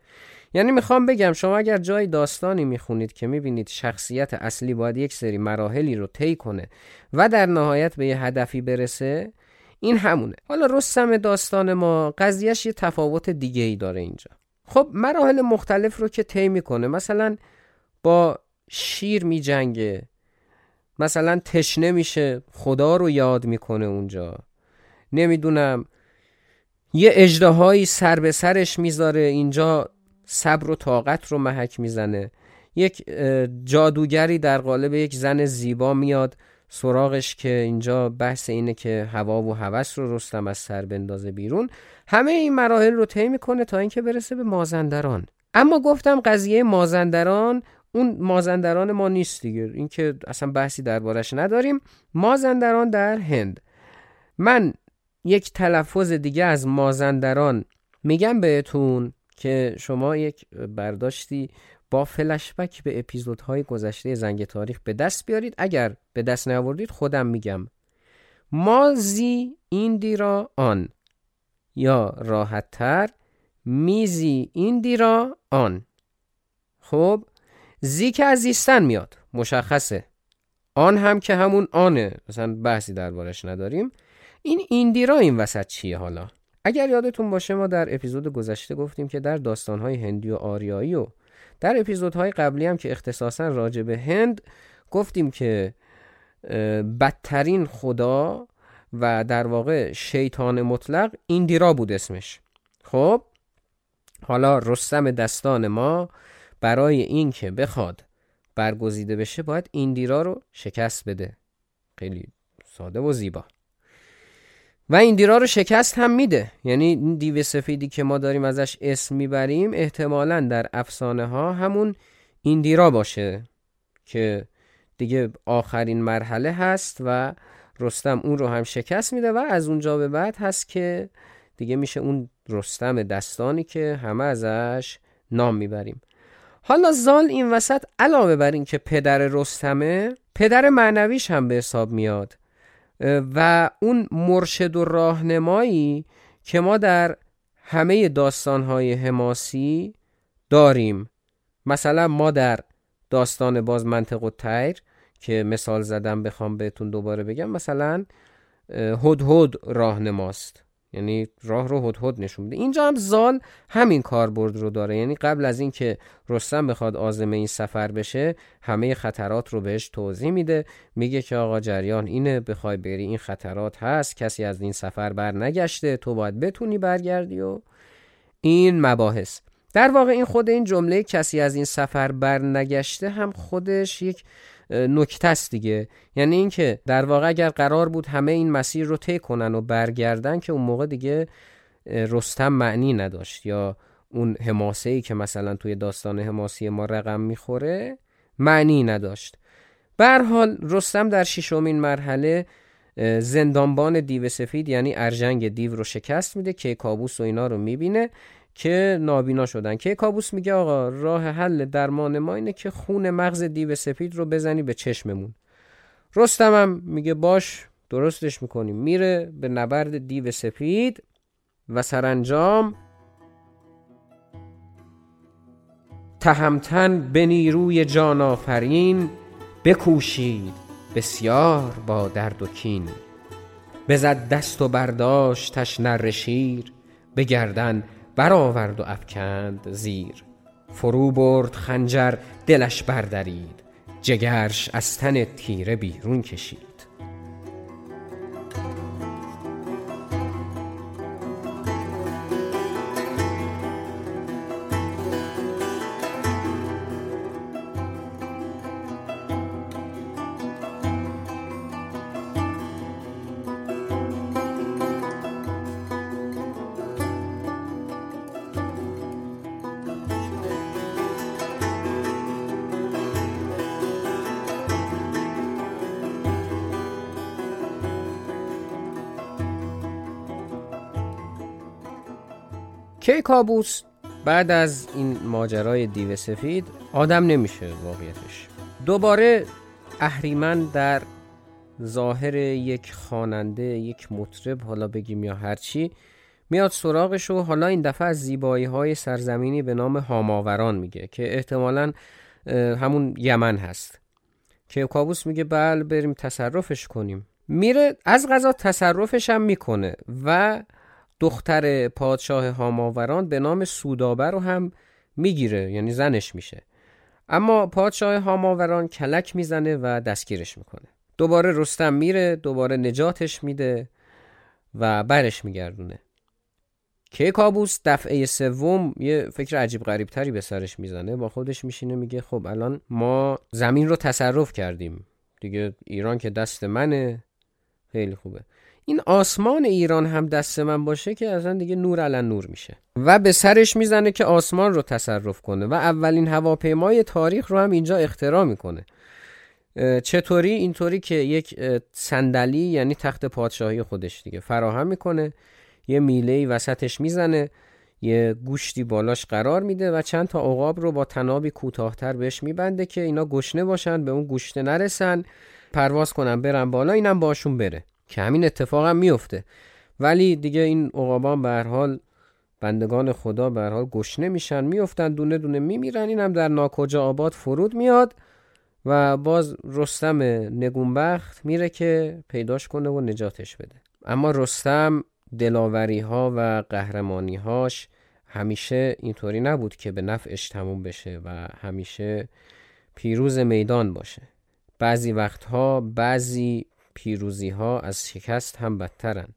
یعنی می‌خوام بگم شما اگر جای داستانی می‌خونید که می‌بینید شخصیت اصلی باید یک سری مراحلی رو طی کنه و در نهایت به یه هدفی برسه این همونه. حالا رستم داستان ما قضیهش یه تفاوت دیگه ای داره اینجا. خب مراحل مختلف رو که طی می‌کنه مثلا با شیر میجنگه مثلا تشنه میشه خدا رو یاد می‌کنه اونجا. نمی‌دونم. یه اجدهایی سر به سرش می‌ذاره اینجا صبر و طاقت رو محک می‌زنه. یک جادوگری در قالب یک زن زیبا میاد سراغش که اینجا بحث اینه که هوا و هوس رو رستم از سر بندازه بیرون. همه این مراحل رو طی می‌کنه تا اینکه برسه به مازندران. اما گفتم قضیه مازندران اون مازندران ما نیست دیگه. اینکه اصلا بحثی دربارش نداریم. مازندران در هند. من یک تلفظ دیگه از مازندران. میگم بهتون که شما یک برداشتی با فلشبک به اپیزودهای گذشته زنگ تاریخ به دست بیارید. اگر به دست نیاوردید خودم میگم. مازی ایندیرا آن. یا راحتتر میزی ایندیرا آن. خب زی که از زیستن میاد. مشخصه. آن هم که همون آنه. مثلا بحثی دربارش نداریم. این ایندیرا این وسط چیه حالا؟ اگر یادتون باشه ما در اپیزود گذشته گفتیم که در داستانهای هندی و آریایی و در اپیزودهای قبلی هم که اختصاصا راجع به هند گفتیم که بدترین خدا و در واقع شیطان مطلق ایندیرا بود اسمش. خب؟ حالا رستم دستان ما برای اینکه بخواد برگزیده بشه باید ایندیرا رو شکست بده. خیلی ساده و زیبا. و ایندیرا رو شکست هم میده. یعنی این دیو سفیدی که ما داریم ازش اسم می‌بریم احتمالا در افسانه ها همون ایندیرا باشه که دیگه آخرین مرحله هست و رستم اون رو هم شکست میده و از اونجا به بعد هست که دیگه میشه اون رستم دستانی که همه ازش نام می‌بریم. حالا زال این وسط علاوه بر این که پدر رستمه پدر معنویش هم به حساب میاد. و اون مرشد و راهنمایی که ما در همه داستانهای حماسی داریم. مثلا ما در داستان باز منطق و تیر که مثال زدم بخوام بهتون دوباره بگم مثلا هدهد راهنماست. یعنی راه رو هدهد نشون میده. اینجا هم زال همین کاربرد رو داره. یعنی قبل از اینکه رستم بخواد آزم این سفر بشه همه خطرات رو بهش توضیح میده. میگه که آقا جریان اینه بخوای بری این خطرات هست. کسی از این سفر بر نگشته. تو باید بتونی برگردی و این مباحث. در واقع این خود این جمله کسی از این سفر بر نگشته هم خودش یک نکته است دیگه. یعنی اینکه در واقع اگر قرار بود همه این مسیر رو طی کنن و برگردن که اون موقع دیگه رستم معنی نداشت. یا اون حماسه ای که مثلا توی داستان حماسی ما رقم می‌خوره معنی نداشت. به حال رستم در ششمین مرحله زندانبان دیو سفید یعنی ارجنگ دیو رو شکست میده که کابوس و اینا رو می‌بینه. که نابینا شدن. که کابوس میگه آقا راه حل درمان ما اینه که خون مغز دیو سفید رو بزنی به چشممون. رستم هم میگه باش درستش می‌کنیم. میره به نبرد دیو سفید و سرانجام تهمتن به نیروی جان آفرین بکوشید. بسیار با درد و کین. بزد دست و برداشتش نر شیر به گردن برآورد و افکند زیر. فرو برد خنجر دلش بردرید. جگرش از تن تیره بیرون کشید. کابوس. بعد از این ماجرای دیو سفید آدم نمیشه واقعیتش. دوباره اهریمن در ظاهر یک خواننده یک مطرب حالا بگیم یا هرچی میاد سراغش و حالا این دفعه از زیبایی های سرزمینی به نام هاماوران میگه که احتمالا همون یمن هست. که کابوس میگه بله بریم تصرفش کنیم. میره از غذا تصرفش هم می‌کنه و دختر پادشاه هاماوران به نام سودابه رو هم می‌گیره یعنی زنش میشه. اما پادشاه هاماوران کلک می‌زنه و دستگیرش می‌کنه. دوباره رستم میره دوباره نجاتش میده و برش میگردونه. که کابوس دفعه سوم یه فکر عجیب غریب تری به سرش می‌زنه با خودش میشینه میگه خب الان ما زمین رو تصرف کردیم. دیگه ایران که دست منه خیلی خوبه. این آسمان ایران هم دست من باشه که اصلا دیگه نور علن نور میشه. و به سرش می‌زنه که آسمان رو تصرف کنه و اولین هواپیمای تاریخ رو هم اینجا اختراع می‌کنه. چطوری؟ اینطوری که یک صندلی یعنی تخت پادشاهی خودش دیگه فراهم می‌کنه. یه میله وسطش می‌زنه. یه گوشتی بالاش قرار میده و چند تا عقاب رو با تنابی کوتاهتر بهش میبنده که اینا گشنه باشن به اون گوشته نرسن. پرواز کنن برن بالا اینم باشون بره. که همین اتفاق هم میفته ولی دیگه این عقابان به هر حال بندگان خدا به حال گشنه میشن میفتن دونه دونه میمیرن. اینم در ناکجا آباد فرود میاد و باز رستم نگونبخت میره که پیداش کنه و نجاتش بده. اما رستم دلاوری ها و قهرمانی هاش همیشه اینطوری نبود که به نفعش تموم بشه و همیشه پیروز میدان باشه. بعضی وقتها بعضی پیروزی ها از شکست هم بدترن.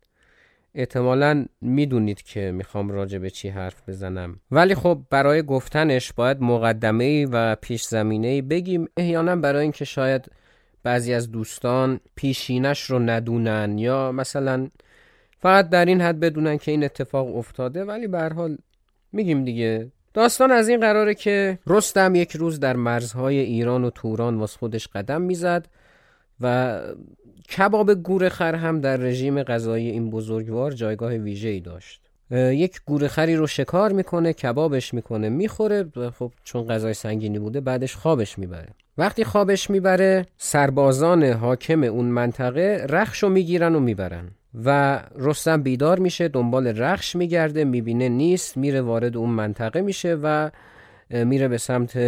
احتمالا می‌دونید که می‌خوام راجع به چی حرف بزنم. ولی خب برای گفتنش باید مقدمه و پیش زمینه بگیم احیانا برای اینکه شاید بعضی از دوستان پیشینش رو ندونن یا مثلا فقط در این حد بدونن که این اتفاق افتاده ولی به حال میگیم دیگه. داستان از این قراره که رستم یک روز در مرزهای ایران و توران واس خودش قدم می‌زد. و کباب گورخر هم در رژیم غذایی این بزرگوار جایگاه ویژه‌ای داشت. یک گورخری رو شکار می‌کنه کبابش می‌کنه می‌خوره خب چون غذای سنگینی بوده بعدش خوابش می‌بره. وقتی خوابش می‌بره سربازان حاکم اون منطقه رخشو می‌گیرن و می‌برن و رستم بیدار میشه دنبال رخش میگرده می‌بینه نیست میره وارد اون منطقه میشه و میره به سمت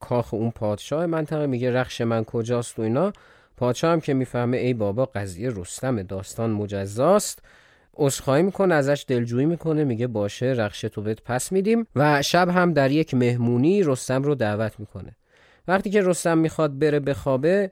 کاخ اون پادشاه منطقه میگه رخش من کجاست و اینا. پادشاه هم که می‌فهمه ای بابا قضیه رستم داستان مجزاست. عذرخواهی می‌کنه ازش دلجویی می‌کنه میگه باشه رخش تو بهت پس میدیم. و شب هم در یک مهمونی رستم رو دعوت می‌کنه. وقتی که رستم می‌خواد بره بخوابه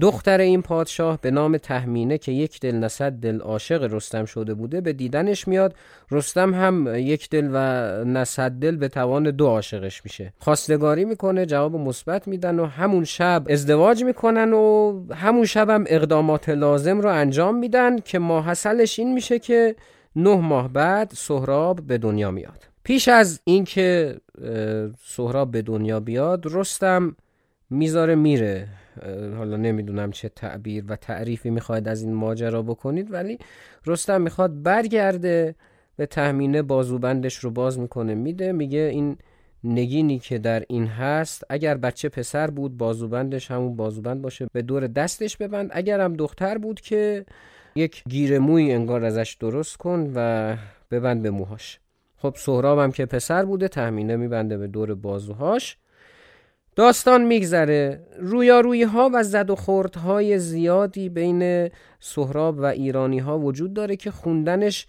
دختر این پادشاه به نام تهمینه که یک دل نصد دل عاشق رستم شده بوده به دیدنش میاد. رستم هم یک دل و نصد دل به توان دو عاشقش میشه. خواستگاری می‌کنه جواب مثبت میدن و همون شب ازدواج می‌کنن و همون شب هم اقدامات لازم رو انجام میدن که ماحصلش این میشه که نه ماه بعد سهراب به دنیا میاد. پیش از اینکه سهراب به دنیا بیاد رستم می‌ذاره میره. حالا نمی‌دونم چه تعبیر و تعریفی می‌خواید از این ماجرا بکنید ولی رستم می‌خواد برگرده به تهمینه بازوبندش رو باز می‌کنه. میده میگه این نگینی که در این هست اگر بچه پسر بود بازوبندش همون بازوبند باشه به دور دستش ببند. اگر هم دختر بود که یک گیر موی انگار ازش درست کن و ببند به موهاش. خب سهراب هم که پسر بوده تهمینه میبنده به دور بازوهاش. داستان میگذره. رویارویی ها و زد و های زیادی بین سهراب و ایرانی ها وجود داره که خوندنش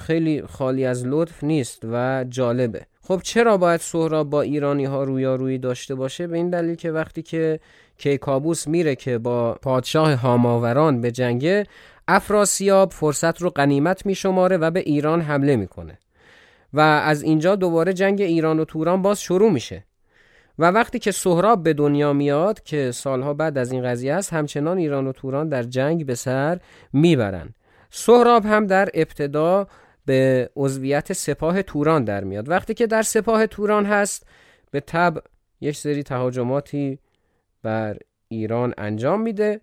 خیلی خالی از لطف نیست و جالبه. خب چرا باید سهراب با ایرانی ها رویارویی داشته باشه؟ به این دلیل که وقتی که کیکابوس میره که با پادشاه هاماوران به جنگه افراسیاب فرصت رو قنیمت میشماره و به ایران حمله می‌کنه. و از اینجا دوباره جنگ ایران و توران باز شروع میشه. و وقتی که سهراب به دنیا میاد که سالها بعد از این قضیه است همچنان ایران و توران در جنگ به سر می‌برن. سهراب هم در ابتدا به عضویت سپاه توران در میاد. وقتی که در سپاه توران هست به تب یک سری تهاجماتی بر ایران انجام میده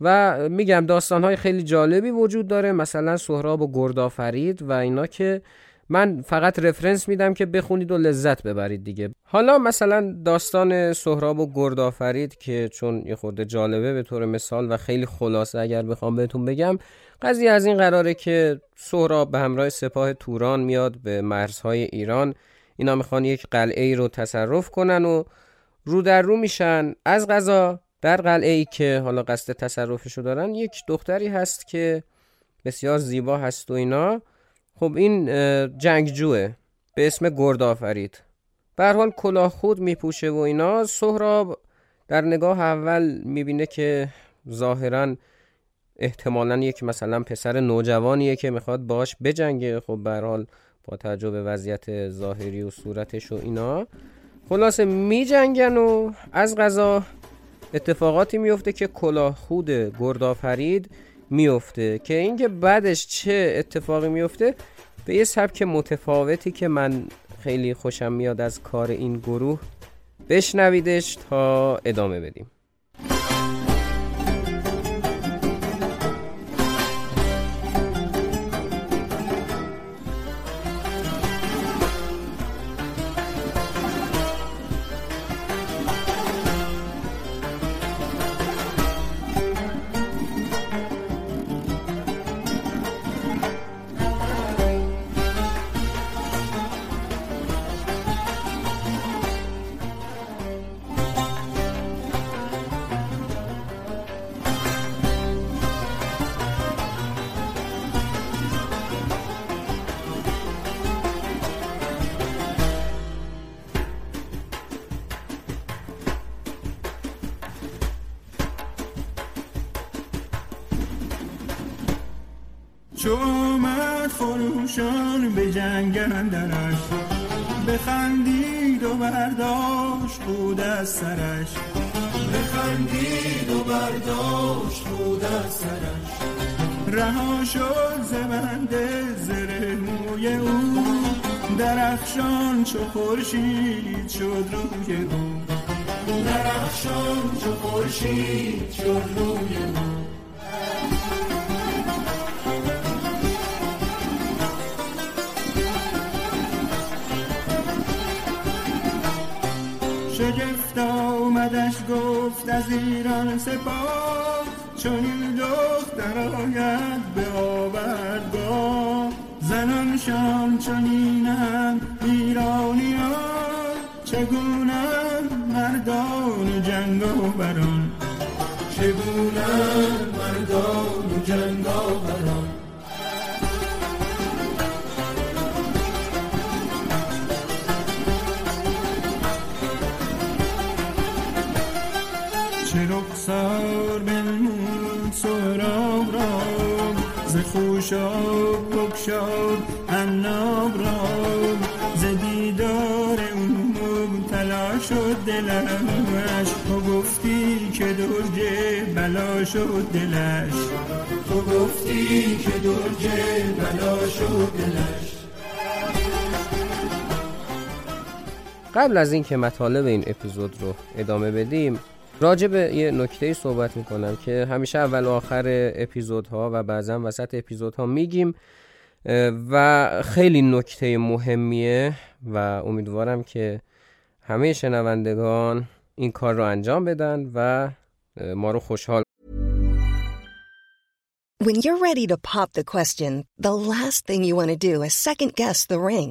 و میگم داستانهای خیلی جالبی وجود داره. مثلا سهراب و گردآفرید و اینا که من فقط رفرنس میدم که بخونید و لذت ببرید دیگه. حالا مثلا داستان سهراب و گردآفرید که چون یه خورده جالبه به طور مثال و خیلی خلاصه اگر بخوام بهتون بگم قضیه از این قراره که سهراب به همراه سپاه توران میاد به مرزهای ایران. اینا می‌خوان یک قلعه رو تصرف کنن و رو در رو میشن. از غذا در قلعه ای که حالا قصد تصرفشو دارن یک دختری هست که بسیار زیبا هست و اینا. خب این جنگجوه. به اسم گرد آفرید. به حال کلاه خود میپوشه و اینا. سهراب در نگاه اول می‌بینه که ظاهرا احتمالا یک مثلا پسر نوجوانیه که می‌خواد باش بجنگه. خب به حال با توجه به وضعیت ظاهری و صورتش و اینا. خلاصه میجنگن و از غذا اتفاقاتی میفته که کلاه خود گردآفرید میفته که اینکه بعدش چه اتفاقی میفته به یه سبک متفاوتی که من خیلی خوشم میاد از کار این گروه بشنویدش تا ادامه بدیم. شگفت آمدش گفت از ایران سپاه. چون این دختر آید به آوردگاه. زنانشان چنینند ایرانیان چگونه مردان جنگ بران چگونه خوشاب بکشاد عناب را. ز دیدار اون مبتلا شد دلش. تو گفتی که درجه بلا شد دلش. تو گفتی که درجه بلا شد دلش. قبل از اینکه مطالب این اپیزود رو ادامه بدیم راجع به یه نکته صحبت می‌کنم که همیشه اول و آخر اپیزودها و بعضا وسط اپیزودها میگیم و خیلی نکته مهمیه و امیدوارم که همه شنوندگان این کار رو انجام بدن و ما رو خوشحال When you're ready to pop the question, the last thing you want to do is second guess the ring.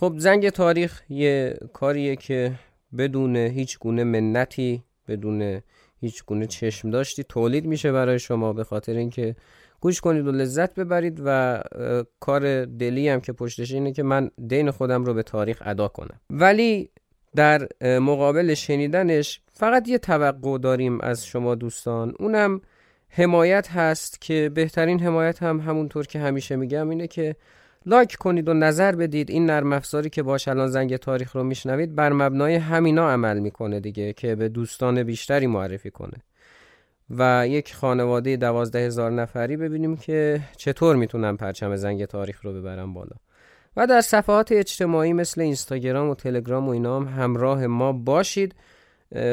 خب زنگ تاریخ یه کاریه که بدون هیچ گونه منتی بدون هیچ گونه چشم داشتی تولید میشه برای شما به خاطر اینکه گوش کنید و لذت ببرید و کار دلی هم که پشتش اینه که من دین خودم رو به تاریخ ادا کنم. ولی در مقابل شنیدنش فقط یه توقع داریم از شما دوستان. اونم حمایت هست که بهترین حمایت هم همونطور که همیشه میگم اینه که لایک کنید و نظر بدید. این نرم افزاری که باش الان زنگ تاریخ رو میشنوید بر مبنای همینا عمل می‌کنه دیگه که به دوستان بیشتری معرفی کنه. و یک خانواده دوازده هزار نفری ببینیم که چطور می‌تونن پرچم زنگ تاریخ رو ببرن بالا. و در صفحات اجتماعی مثل اینستاگرام و تلگرام و اینا هم همراه ما باشید.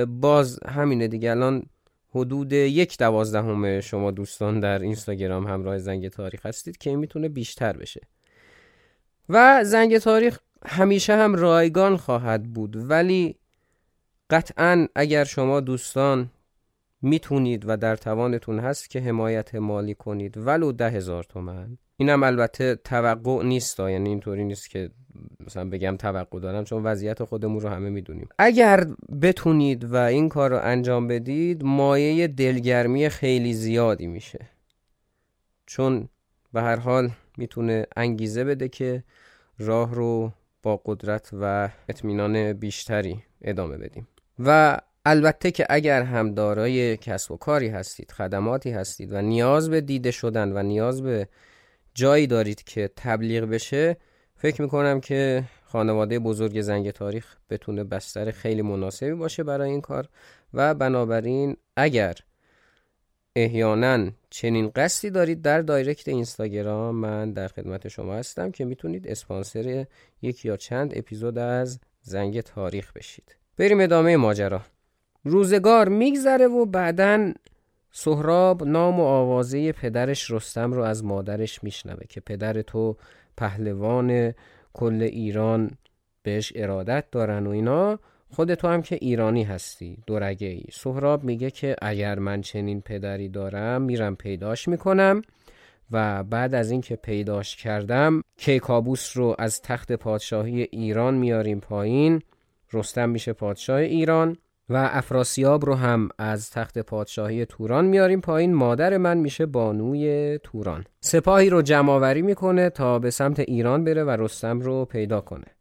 باز همینه دیگه. الان حدود یک دوازدهم شما دوستان در اینستاگرام همراه زنگ تاریخ هستید که می‌تونه بیشتر بشه. و زنگ تاریخ همیشه هم رایگان خواهد بود. ولی قطعا اگر شما دوستان می‌تونید و در توانتون هست که حمایت مالی کنید ولو ده هزار تومن. اینم البته توقع نیست یعنی اینطوری نیست که مثلا بگم توقع دارم چون وضعیت خودمون رو همه می‌دونیم. اگر بتونید و این کار رو انجام بدید مایه دلگرمی خیلی زیادی میشه. چون به هر حال می‌تونه انگیزه بده که راه رو با قدرت و اطمینان بیشتری ادامه بدیم. و البته که اگر هم دارای کسب و کاری هستید خدماتی هستید و نیاز به دیده شدن و نیاز به جایی دارید که تبلیغ بشه فکر می‌کنم که خانواده بزرگ زنگ تاریخ بتونه بستر خیلی مناسبی باشه برای این کار. و بنابراین اگر احیانا چنین قصدی دارید در دایرکت اینستاگرام. من در خدمت شما هستم که می‌تونید اسپانسر یک یا چند اپیزود از زنگ تاریخ بشید. بریم ادامه ماجرا. روزگار میگذره و بعدا سهراب نام و آوازه پدرش رستم رو از مادرش میشنوه که پدر تو پهلوان کل ایران بهش ارادت دارن و اینا. خود تو هم که ایرانی هستی دورگه ای سهراب میگه که اگر من چنین پدری دارم میرم پیداش می‌کنم و بعد از اینکه پیداش کردم کیکابوس رو از تخت پادشاهی ایران میاریم پایین. رستم میشه پادشاه ایران و افراسیاب رو هم از تخت پادشاهی توران میاریم پایین. مادر من میشه بانوی توران. سپاهی رو جمعآوری می‌کنه تا به سمت ایران بره و رستم رو پیدا کنه.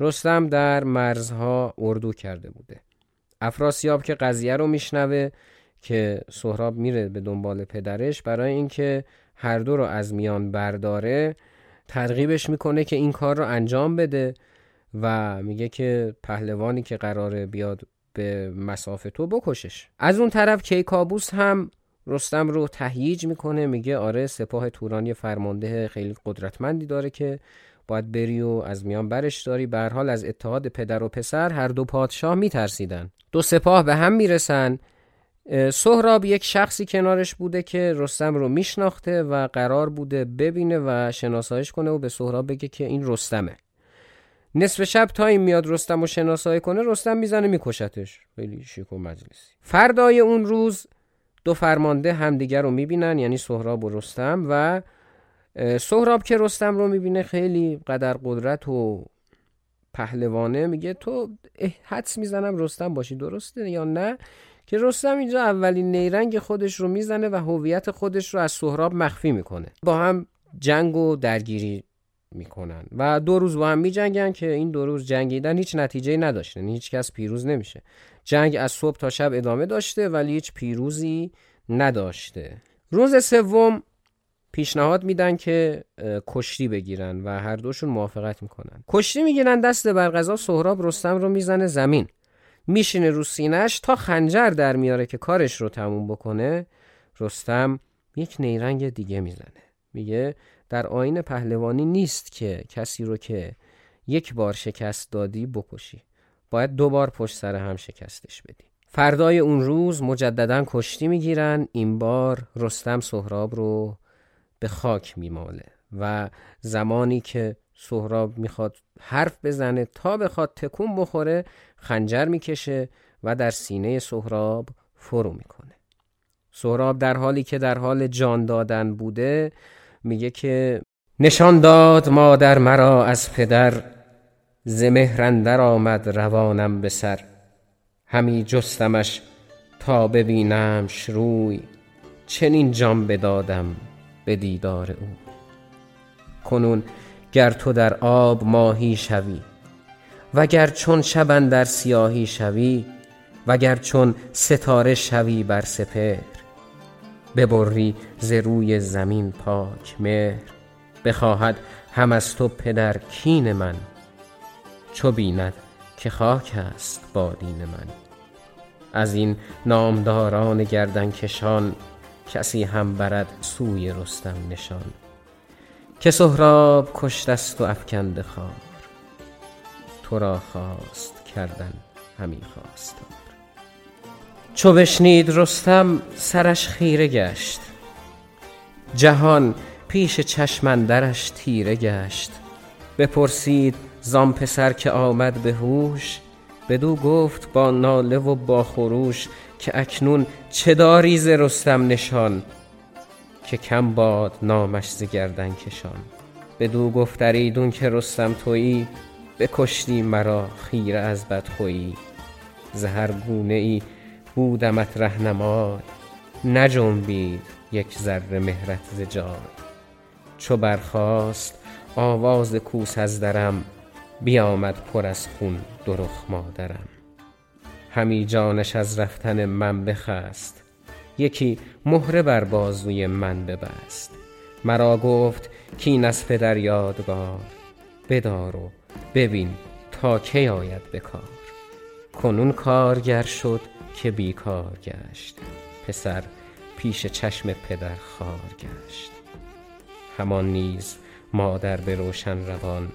رستم در مرزها اردو کرده بوده. افراسیاب که قضیه رو میشنوه که سهراب میره به دنبال پدرش برای اینکه هر دو رو از میان برداره ترغیبش می‌کنه که این کار رو انجام بده و میگه که پهلوانی که قراره بیاد به مسافه تو بکشش. از اون طرف کیکابوس هم رستم رو تهییج می‌کنه میگه آره سپاه تورانی فرمانده خیلی قدرتمندی داره که باید بری و از میان برش داری. به حال از اتحاد پدر و پسر هر دو پادشاه میترسیدن. دو سپاه به هم می‌رسن. سهراب یک شخصی کنارش بوده که رستم رو میشناخته و قرار بوده ببینه و شناسایش کنه و به سهراب بگه که این رستمه. نصف شب تا این میاد رستم رو شناسایی کنه رستم می‌زنه میکشتش. خیلی شیک و مجلسی. فردای اون روز دو فرمانده همدیگر رو می‌بینن یعنی سهراب و رستم و سهراب که رستم رو می‌بینه خیلی قدر قدرت و پهلوانه میگه تو حدس می‌زنم رستم باشی درسته؟ یا نه؟ که رستم اینجا اولین نیرنگ خودش رو می‌زنه و هویت خودش رو از سهراب مخفی می‌کنه. با هم جنگ و درگیری می‌کنن و دو روز با هم میجنگن که این دو روز جنگیدن هیچ نتیجه نداشته یعنی هیچ کس پیروز نمیشه. جنگ از صبح تا شب ادامه داشته ولی هیچ پیروزی نداشته. روز سوم پیشنهاد میدن که کشتی بگیرن و هر دوشون موافقت می‌کنن. کشتی می‌گیرن دست بر غذا سهراب رستم رو می‌زنه زمین. میشینه رو سینش تا خنجر در میاره که کارش رو تموم بکنه. رستم یک نیرنگ دیگه می‌زنه. میگه در آین پهلوانی نیست که کسی رو که یک بار شکست دادی بکشی. باید دو بار پشت سر هم شکستش بدی. فردای اون روز مجددا کشتی می‌گیرن. این بار رستم سهراب رو به خاک میماله و زمانی که سهراب می‌خواد حرف بزنه تا بخواد تکون بخوره خنجر می‌کشه و در سینه سهراب فرو می‌کنه. سهراب در حالی که در حال جان دادن بوده میگه که نشان داد مادر مرا از پدر ز مهرندر آمد روانم به سر. همی جستمش تا ببینم شروی چنین جان بدادم به دیدار او. کنون گر تو در آب ماهی شوی وگر چون شبن در سیاهی شوی وگر چون ستاره شوی بر سپر ببری ز روی زمین پاک مهر. بخواهد هم از تو پدر کین من چو بیند که خاک است با دین من. از این نامداران گردن کشان کسی هم برد سوی رستم نشان. که سهراب کشتست و افکنده خار. تو را خواست کردن همی خواستار چو بشنید رستم سرش خیره گشت. جهان پیش چشم اندرش تیره گشت. بپرسید زان پسر که آمد به هوش بدو گفت با ناله و با خروش که اکنون چه داری ز رستم نشان که کم باد نامش ز گردن کشان بدو گفت ایدون که رستم تویی بکشتی مرا خیره از بدخویی. ز هر گونه ای بودمت رهنمای نجنبید یک ذره مهرت ز جای. چو برخاست آواز کوس از درم بیامد پر از خون دو رخ مادرم. همی جانش از رفتن من بخست. یکی مهره بر بازوی من ببست. مرا گفت کین از پدر یادگار. بدار و ببین تا کی آید به کار. کنون کارگر شد که بیکار گشت. پسر پیش چشم پدر خار گشت. همان نیز مادر به روشن روان.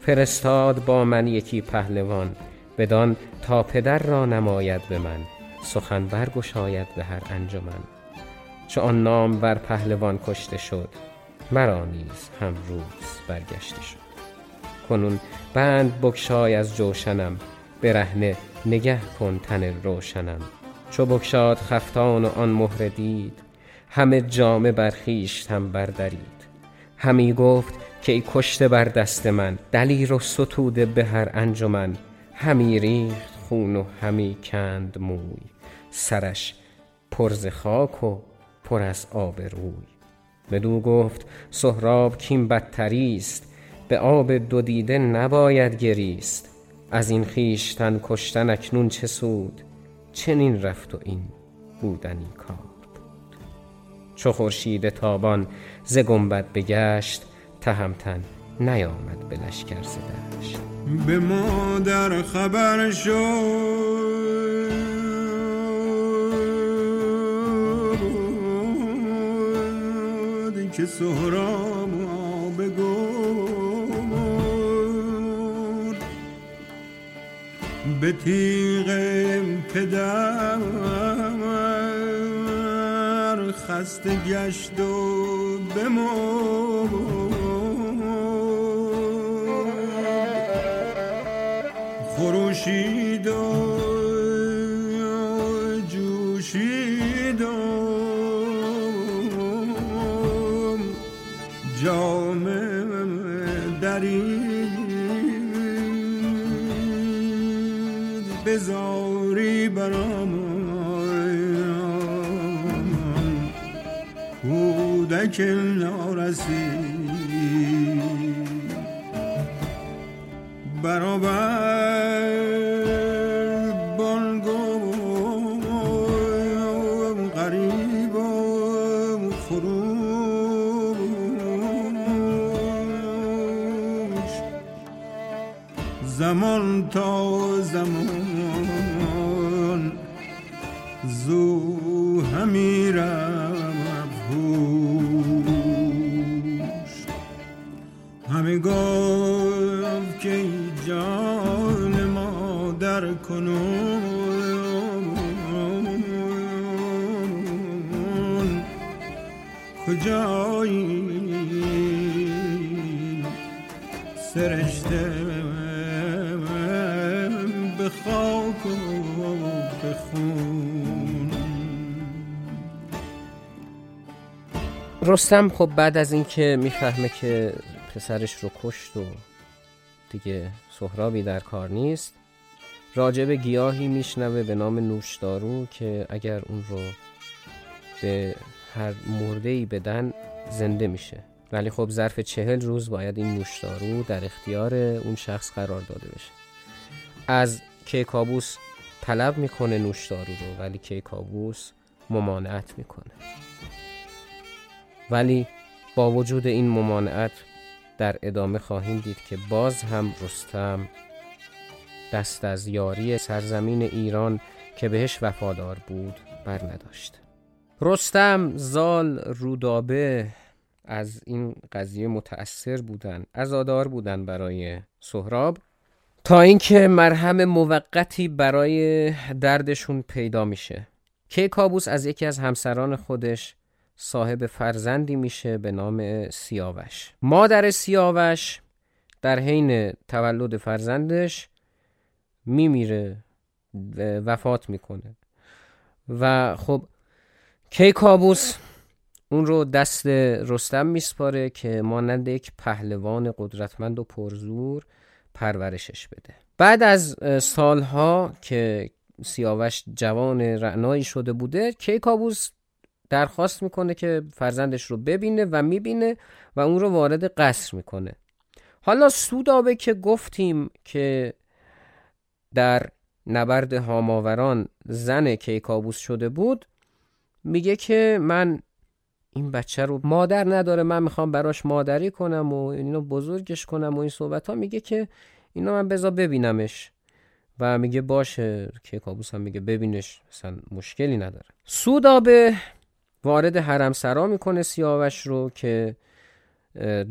فرستاد با من یکی پهلوان. بدان تا پدر را نماید به من سخن برگشاید به هر انجمن. چو آن نام بر پهلوان کشته شد مرا نیز هم روز برگشته شد. کنون بند بگشای از جوشنم برهنه نگه کن تن روشنم. چو بگشاد خفتان و آن مهره دید همه جامه بر خویشتن بردرید. همی گفت که ای کشته بر دست من دلیر و ستوده به هر انجمن. همی ریخت خون و همی کند موی. سرش پر ز خاک و پر از آب روی. بدو گفت سهراب کین بدتریست به آب دو دیده نباید گریست. از این خویشتن کشتن اکنون چه سود؟ چنین رفت و این بودنی کار بود چو خورشید تابان ز گنبد بگشت تهمتن نیامد به لشکر دشت به مادر خبر شد که سهراب بگرد به تیغ پدر خسته گشت و بمرد. خروشید و جوشید و جام درید بزاری برام. کودک نارسید رستم خب بعد از اینکه می‌فهمه که پسرش رو کشت و دیگه سهرابی در کار نیست راجع به گیاهی میشنوه به نام نوشدارو که اگر اون رو به هر مرده ای بدن زنده میشه. ولی خب ظرف چهل روز باید این نوشدارو در اختیار اون شخص قرار داده بشه. از کیکابوس طلب می‌کنه نوشدارو رو ولی کیکابوس ممانعت می‌کنه. ولی با وجود این ممانعت در ادامه خواهیم دید که باز هم رستم دست از یاری سرزمین ایران که بهش وفادار بود بر نداشت. رستم زال رودابه از این قضیه متأثر بودن عزادار بودن برای سهراب تا اینکه مرهم موقتی برای دردشون پیدا میشه. کیکابوس از یکی از همسران خودش صاحب فرزندی میشه به نام سیاوش. مادر سیاوش در حین تولد فرزندش میمیره وفات می‌کنه. و خب کیکابوس اون رو دست رستم میسپاره که مانند یک پهلوان قدرتمند و پرزور پرورشش بده. بعد از سالها که سیاوش جوان رعنایی شده بوده کیکابوس درخواست می‌کنه که فرزندش رو ببینه و می‌بینه و اون رو وارد قصر می‌کنه. حالا سودابه که گفتیم که در نبرد هاماوران زن کیکابوس شده بود میگه که من این بچه رو مادر نداره من می‌خوام براش مادری کنم و اینو بزرگش کنم و این صحبت ها میگه که اینو من بذار ببینمش. و میگه باشه کیکابوس هم میگه ببینش مثلا مشکلی نداره. سودابه وارد حرم سرا می‌کنه سیاوش رو که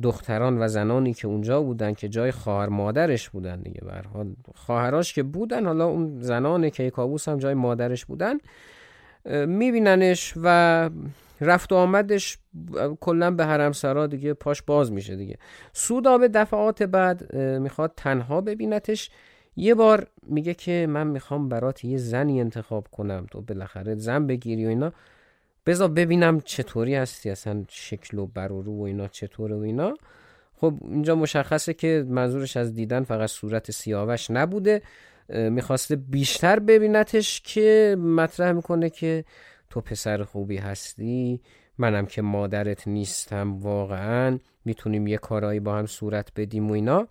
دختران و زنانی که اونجا بودن که جای خواهر مادرش بودن دیگه. حال خواهراش که بودن حالا اون زنان کیکاووس هم جای مادرش بودن میبیننش و رفت و آمدش کلا به حرم سرا دیگه پاش باز میشه دیگه. سودا به دفعات بعد می‌خواد تنها ببینتش. یه بار میگه که من می‌خوام برات یه زنی انتخاب کنم تو بالاخره زن بگیری و اینا. بذار ببینم چطوری هستی اصلا شکل و برورو و اینا چطوره و اینا. خب اینجا مشخصه که منظورش از دیدن فقط صورت سیاوش نبوده. می‌خواسته بیشتر ببینتش که مطرح می‌کنه که تو پسر خوبی هستی منم که مادرت نیستم واقعا می‌تونیم یه کارایی با هم صورت بدیم و اینا.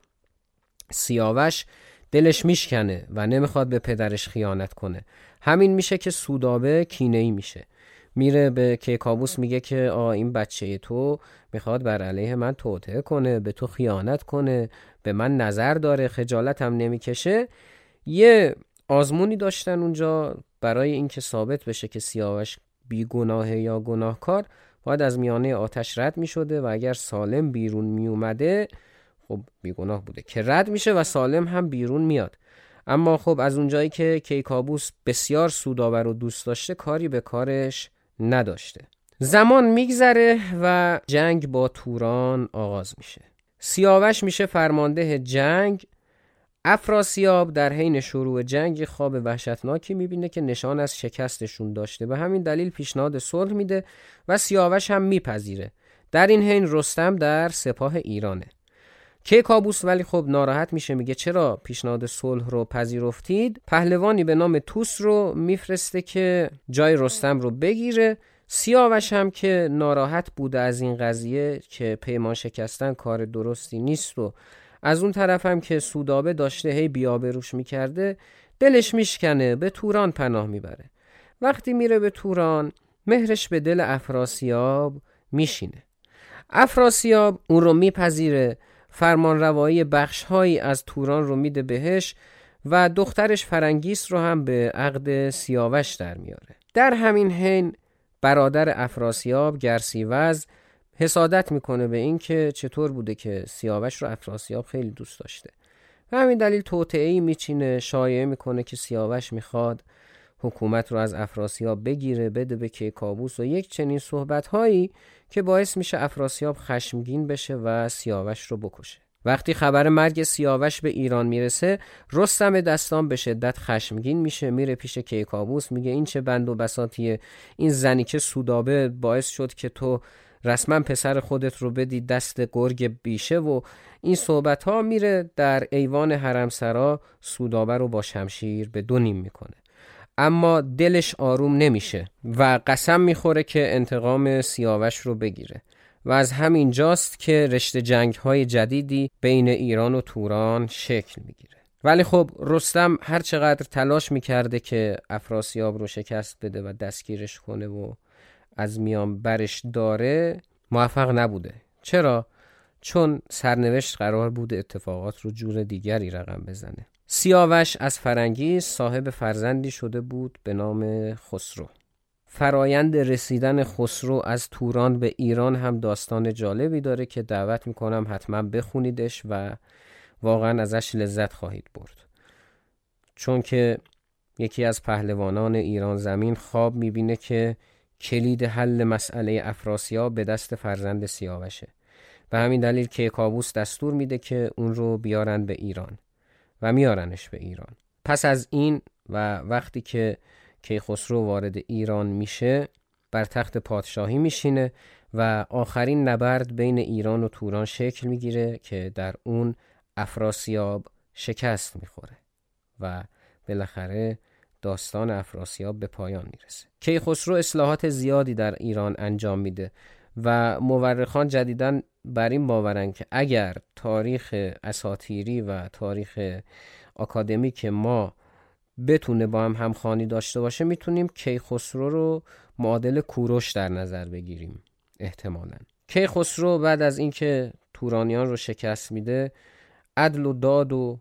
سیاوش دلش میشکنه و نمی‌خواد به پدرش خیانت کنه. همین میشه که سودابه کینه ای میشه. میره به کیکابوس میگه که آ این بچه تو می‌خواد بر علیه من توطعه کنه به تو خیانت کنه به من نظر داره خجالت هم نمی‌کشه. یه آزمونی داشتن اونجا برای اینکه ثابت بشه که سیاوش بیگناه یا گناهکار باید از میانه آتش رد می شده و اگر سالم بیرون می اومده خب بیگناه بوده که رد میشه و سالم هم بیرون میاد. اما خب از اونجایی که کیکابوس بسیار سودآور و دوست داشته کاری به کارش نداشته. زمان میگذره و جنگ با توران آغاز میشه. سیاوش میشه فرمانده جنگ. افراسیاب در حین شروع جنگ خواب وحشتناکی می‌بینه که نشان از شکستشون داشته. به همین دلیل پیشنهاد صلح میده و سیاوش هم میپذیره. در این حین رستم در سپاه ایرانه. که کابوس ولی خب ناراحت میشه میگه چرا پیشنهاد صلح رو پذیرفتید؟ پهلوانی به نام توس رو میفرسته که جای رستم رو بگیره. سیاوش هم که ناراحت بوده از این قضیه که پیمان شکستن کار درستی نیست و از اون طرف هم که سودابه داشته هی بیابروش می‌کرده دلش میشکنه به توران پناه می‌بره. وقتی میره به توران مهرش به دل افراسیاب میشینه. افراسیاب اون رو میپذیره فرمان روایی بخشهایی از توران رو میده بهش و دخترش فرنگیس رو هم به عقد سیاوش در میاره. در همین حین برادر افراسیاب گرسیوز حسادت می‌کنه به این که چطور بوده که سیاوش رو افراسیاب خیلی دوست داشته. و همین دلیل توطعه میچینه شایعه می‌کنه که سیاوش می‌خواد حکومت رو از افراسیاب بگیره بده به کیکاووس و یک چنین صحبت هایی که باعث میشه افراسیاب خشمگین بشه و سیاوش رو بکشه. وقتی خبر مرگ سیاوش به ایران می‌رسه رستم دستان به شدت خشمگین میشه میره پیش کیکاووس میگه این چه بند و بساتیه؟ این زنی که سودابه باعث شد که تو رسما پسر خودت رو بدی دست گرگ بیشه و این صحبت ها میره در ایوان حرمسرا سودابه رو با شمشیر به دو نیم می‌کنه. اما دلش آروم نمیشه و قسم می‌خوره که انتقام سیاوش رو بگیره و از همین جاست که رشته جنگ های جدیدی بین ایران و توران شکل می‌گیره. ولی خب رستم هر چقدر تلاش می‌کرده که افراسیاب رو شکست بده و دستگیرش کنه و از میان برش داره موفق نبوده. چرا؟ چون سرنوشت قرار بود اتفاقات رو جور دیگری رقم بزنه. سیاوش از فرنگی صاحب فرزندی شده بود به نام خسرو. فرایند رسیدن خسرو از توران به ایران هم داستان جالبی داره که دعوت می‌کنم حتما بخونیدش و واقعا ازش لذت خواهید برد. چون که یکی از پهلوانان ایران زمین خواب می‌بینه که کلید حل مسئله افراسیاب به دست فرزند سیاوشه. به همین دلیل که کابوس دستور میده که اون رو بیارن به ایران. و میارنش به ایران. پس از این و وقتی که کیخسرو وارد ایران میشه بر تخت پادشاهی میشینه و آخرین نبرد بین ایران و توران شکل می‌گیره که در اون افراسیاب شکست می‌خوره و بالاخره داستان افراسیاب به پایان می‌رسه. کیخسرو اصلاحات زیادی در ایران انجام میده و مورخان جدیدن بر این باورن که اگر تاریخ اساتیری و تاریخ که ما بتونه با هم همخوانی داشته باشه می‌تونیم کیخسرو رو معادل کوروش در نظر بگیریم احتمالا. کیخسرو بعد از اینکه تورانیان رو شکست میده عدل و داد و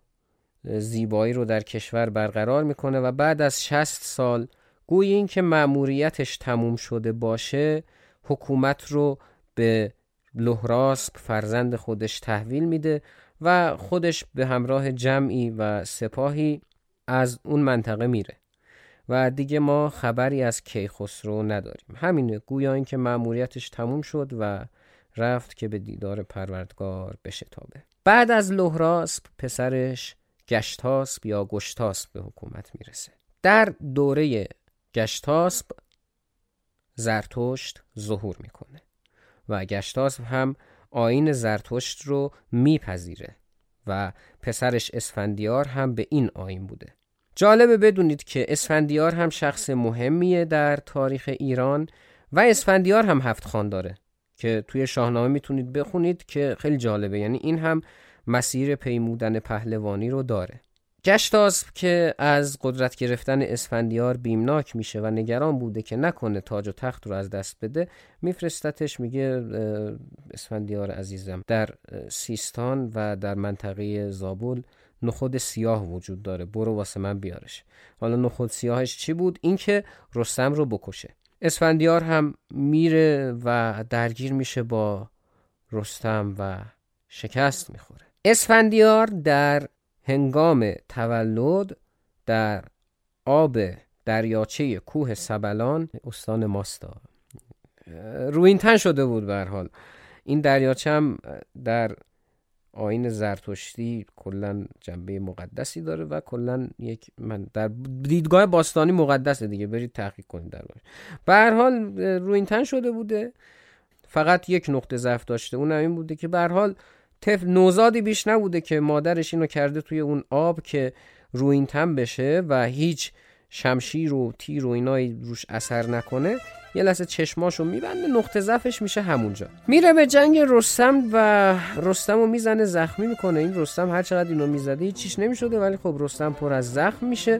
زیبایی رو در کشور برقرار می‌کنه و بعد از 60 سال گویی این که مأموریتش تموم شده باشه حکومت رو به لهراسب فرزند خودش تحویل میده و خودش به همراه جمعی و سپاهی از اون منطقه میره. و دیگه ما خبری از کیخسرو نداریم. همینه گویا اینکه مأموریتش تموم شد و رفت که به دیدار پروردگار بشتابه. بعد از لهراسب پسرش گشتاسب یا گشتاسب به حکومت می‌رسه. در دوره گشتاسب زرتشت ظهور می‌کنه و گشتاسب هم آین زرتشت رو میپذیره و پسرش اسفندیار هم به این آین بوده. جالبه بدونید که اسفندیار هم شخص مهمیه در تاریخ ایران و اسفندیار هم هفت خان داره که توی شاهنامه می‌تونید بخونید که خیلی جالبه. یعنی این هم مسیر پیمودن پهلوانی رو داره. گشتاسب که از قدرت گرفتن اسفندیار بیمناک میشه و نگران بوده که نکنه تاج و تخت رو از دست بده میفرستتش میگه اسفندیار عزیزم در سیستان و در منطقه زابل نخود سیاه وجود داره برو واسه من بیارش. حالا نخود سیاهش چی بود؟ اینکه رستم رو بکشه. اسفندیار هم میره و درگیر میشه با رستم و شکست می‌خوره. اسفندیار در هنگام تولد در آب دریاچه کوه سبلان استان ماستا. روینتن شده بود به حال. این دریاچه هم در آین زرتشتی کلا جنبه مقدسی داره و کلا یک من در دیدگاه باستانی مقدسه دیگه. برید تحقیق کنید در به هر حال روینتن شده بوده. فقط یک نقطه ضعف داشته اون این بوده که به حال طفل نوزادی بیش نبوده که مادرش اینو کرده توی اون آب که روینتن بشه و هیچ شمشیر و تیر و اینایی روش اثر نکنه. یه لحظه چشماشو میبنده نقطه ضعفش میشه همونجا. میره به جنگ رستم و رستم رو می‌زنه زخمی می‌کنه. این رستم هر چقدر اینو می‌زده چیش نمی‌شده ولی خب رستم پر از زخم میشه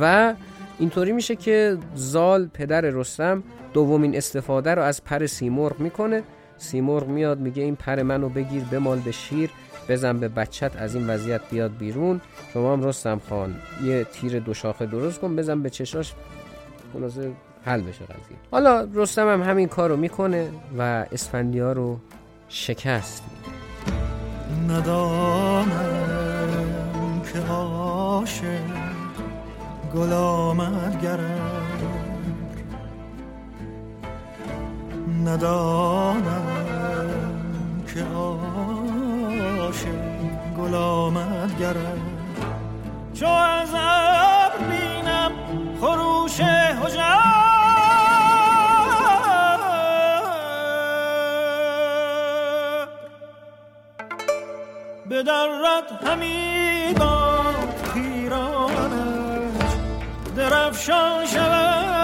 و اینطوری میشه که زال پدر رستم دومین استفاده رو از پر سیمرغ می‌کنه. سیمرغ میاد میگه این پر منو بگیر بمال به شیر بزن به بچت از این وضعیت بیاد بیرون. شما هم رستم خان یه تیر دو شاخه درست کن بزن به چشاش خلاصه حل بشه قضیه. حالا رستم هم همین کار رو می‌کنه و اسفندیا رو شکست. ندانم که عاشق گل ندانم که عاشق گل آمد گرم. چو از بینم خروش حجر بدرد همی با پیرانش درفشان شود.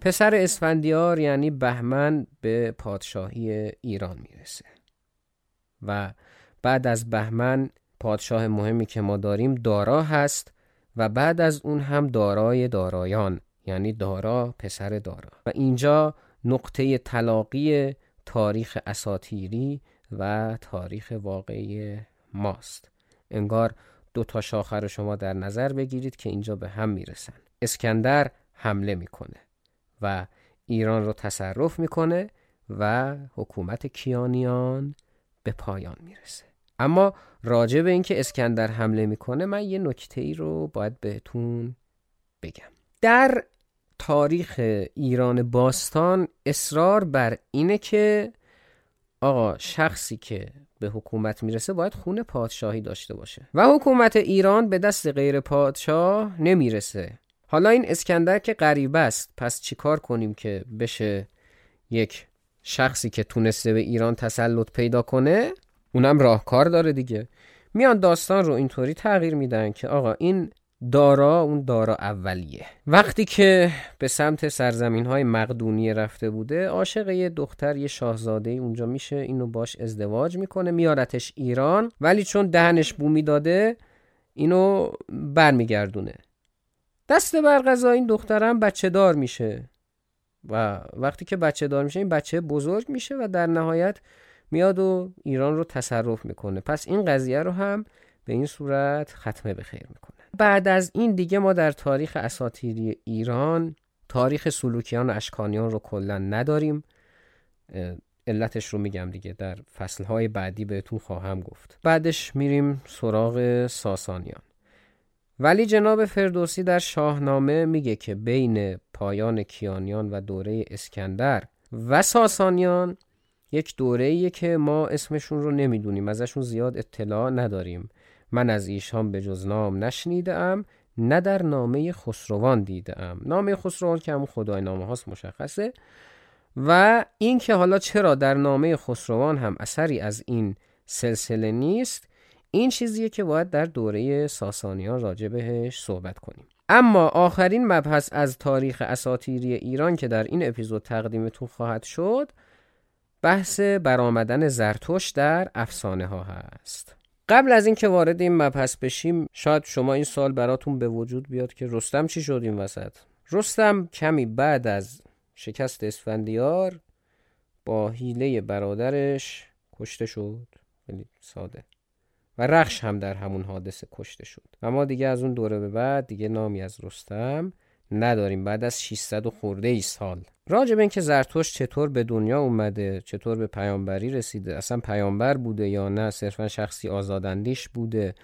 پسر اسفندیار یعنی بهمن به پادشاهی ایران می‌رسه و بعد از بهمن پادشاه مهمی که ما داریم دارا هست و بعد از اون هم دارای دارایان یعنی دارا پسر دارا. و اینجا نقطه تلاقی تاریخ اساتیری و تاریخ واقعی ماست. انگار دو تا شاخه رو شما در نظر بگیرید که اینجا به هم می‌رسن. اسکندر حمله می‌کنه و ایران رو تصرف می‌کنه و حکومت کیانیان به پایان می‌رسه. اما راجع به اینکه اسکندر حمله می‌کنه من یه نکته ای رو باید بهتون بگم. در تاریخ ایران باستان اصرار بر اینه که آقا شخصی که به حکومت می‌رسه باید خون پادشاهی داشته باشه. و حکومت ایران به دست غیر پادشاه نمی‌رسه. حالا این اسکندر که غریب است پس چیکار کنیم که بشه یک شخصی که تونسته به ایران تسلط پیدا کنه؟ اونم راهکار داره دیگه. میان داستان رو اینطوری تغییر میدن که آقا این دارا اون دارا اولیه. وقتی که به سمت سرزمین های مقدونیه رفته بوده عاشق یه دختر یه شاهزاده اونجا میشه اینو باش ازدواج می‌کنه میارتش ایران. ولی چون دهنش بومی داده اینو برمیگردونه. دست بر غذا این دخترم بچه دار میشه. و وقتی که بچه دار میشه این بچه بزرگ میشه و در نهایت میاد و ایران رو تصرف می‌کنه. پس این قضیه رو هم به این صورت ختمه به خیر می‌کنه. بعد از این دیگه ما در تاریخ اساتیری ایران تاریخ سلوکیان و اشکانیان رو کلا نداریم. علتش رو میگم دیگه در فصلهای بعدی بهتون خواهم گفت. بعدش میریم سراغ ساسانیان. ولی جناب فردوسی در شاهنامه میگه که بین پایان کیانیان و دوره اسکندر و ساسانیان یک دوره که ما اسمشون رو نمی‌دونیم ازشون زیاد اطلاع نداریم. من از ایشان به جز نام نشنیدم نه در نامه خسروان دیدم نامه خسروان که همون خدای نامه هاست مشخصه. و این که حالا چرا در نامه خسروان هم اثری از این سلسله نیست این چیزیه که باید در دوره ساسانیان راجع بهش صحبت کنیم. اما آخرین مبحث از تاریخ اساتیری ایران که در این اپیزود تقدیمتون خواهد شد بحث برآمدن زرتوش در افسانه ها هست. قبل از اینکه وارد این مبحث بشیم شاید شما این سال براتون به وجود بیاد که رستم چی شد این وسط؟ رستم کمی بعد از شکست اسفندیار با حیله برادرش کشته شد. خیلی ساده. و رخش هم در همون حادثه کشته شد. و ما دیگه از اون دوره به بعد دیگه نامی از رستم نداریم. بعد از 600 و خورده ای سال. راجع به اینکه زرتشت چطور به دنیا اومده چطور به پیامبری رسیده اصلا پیامبر بوده یا نه صرفا شخصی آزاداندیش بوده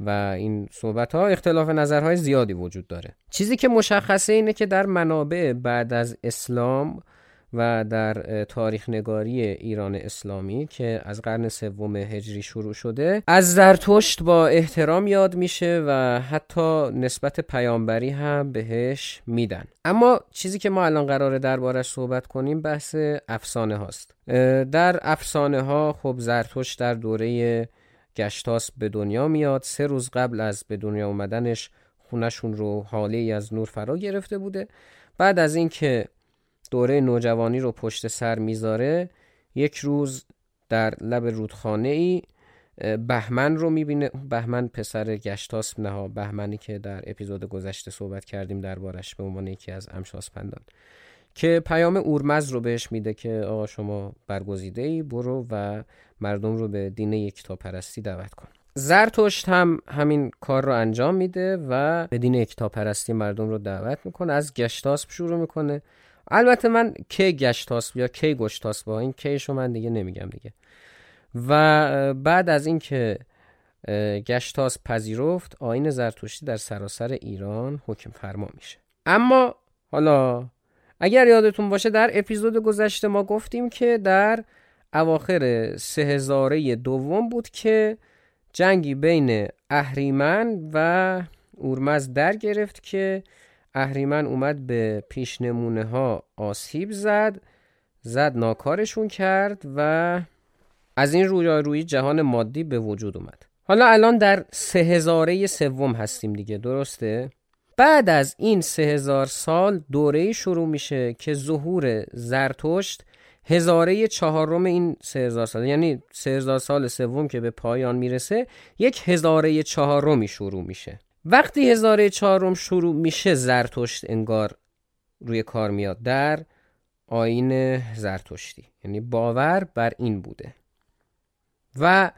و این صحبت ها اختلاف نظرهای زیادی وجود داره. چیزی که مشخصه اینه که در منابع بعد از اسلام و در تاریخ نگاری ایران اسلامی که از قرن سوم هجری شروع شده از زرتشت با احترام یاد میشه و حتی نسبت پیامبری هم بهش میدن. اما چیزی که ما الان قراره دربارش صحبت کنیم بحث افسانه هاست. در افسانه ها خب زرتشت در دوره گشتاس به دنیا میاد. سه روز قبل از به دنیا اومدنش خونشون رو حاله از نور فرا گرفته بوده. بعد از اینکه دوره نوجوانی رو پشت سر می‌ذاره یک روز در لب رودخانه ای بهمن رو می‌بینه. بهمن پسر گشتاس نه بهمنی که در اپیزود گذشته صحبت کردیم دربارش به عنوان یکی از امشاسپندان که پیام اورمز رو بهش میده که آقا شما برگزیده ای برو و مردم رو به دین یکتا پرستی دعوت کن. زرتشت هم همین کار رو انجام میده و به دین یکتا پرستی مردم رو دعوت می‌کنه. از گشتاسب شروع می‌کنه. البته من کی گشتاسب یا کی گشتاسب با این کیشو من دیگه نمیگم دیگه. و بعد از اینکه گشتاس پذیرفت آین زرتشتی در سراسر ایران حکم فرما میشه. اما حالا اگر یادتون باشه در اپیزود گذشته ما گفتیم که در اواخر سه هزاره دوم بود که جنگی بین اهریمن و اورمز در گرفت که اهریمن اومد به پیش نمونه ها آسیب زد زد ناکارشون کرد و از این روی جهان مادی به وجود اومد حالا الان در سه هزاره سوم هستیم دیگه درسته؟ بعد از این سه هزار سال دوره شروع میشه که ظهور زرتشت هزاره چهارم این سه هزار سال یعنی سه هزار سال سوم که به پایان می‌رسه یک هزاره چهارمی شروع میشه وقتی هزاره چهارم شروع میشه زرتشت انگار روی کار میاد. در آین زرتشتی. یعنی باور بر این بوده. و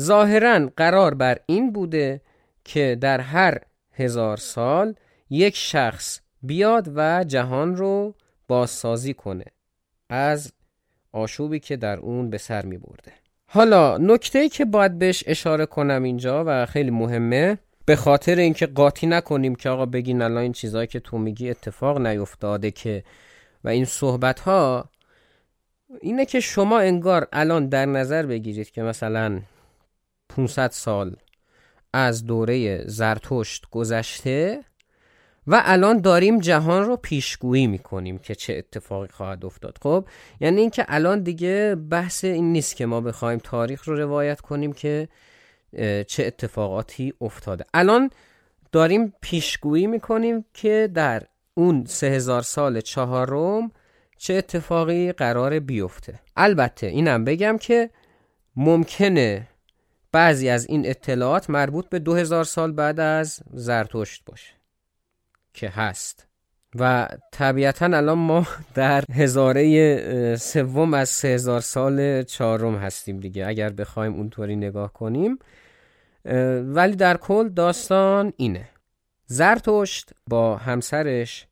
ظاهرا قرار بر این بوده که در هر هزار سال یک شخص بیاد و جهان رو بازسازی کنه از آشوبی که در اون به سر می برده حالا نکته که باید بهش اشاره کنم اینجا و خیلی مهمه به خاطر اینکه قاطی نکنیم که آقا بگین الان این چیزهایی که تو میگی اتفاق نیفتاده که و این صحبت ها اینه که شما انگار الان در نظر بگیرید که مثلا 500 سال از دوره زرتشت گذشته و الان داریم جهان رو پیشگویی می‌کنیم که چه اتفاقی خواهد افتاد. خب یعنی اینکه الان دیگه بحث این نیست که ما بخوایم تاریخ رو روایت کنیم که چه اتفاقاتی افتاده. الان داریم پیشگویی می‌کنیم که در اون سه هزار سال چهارم چه اتفاقی قرار بیفته. البته اینم بگم که ممکنه بعضی از این اطلاعات مربوط به دو هزار سال بعد از زرتشت باشه که هست. و طبیعتا الان ما در هزاره سوم از سه هزار سال چهارم هستیم دیگه. اگر بخوایم اونطوری نگاه کنیم ولی در کل داستان اینه. زرتشت با همسرش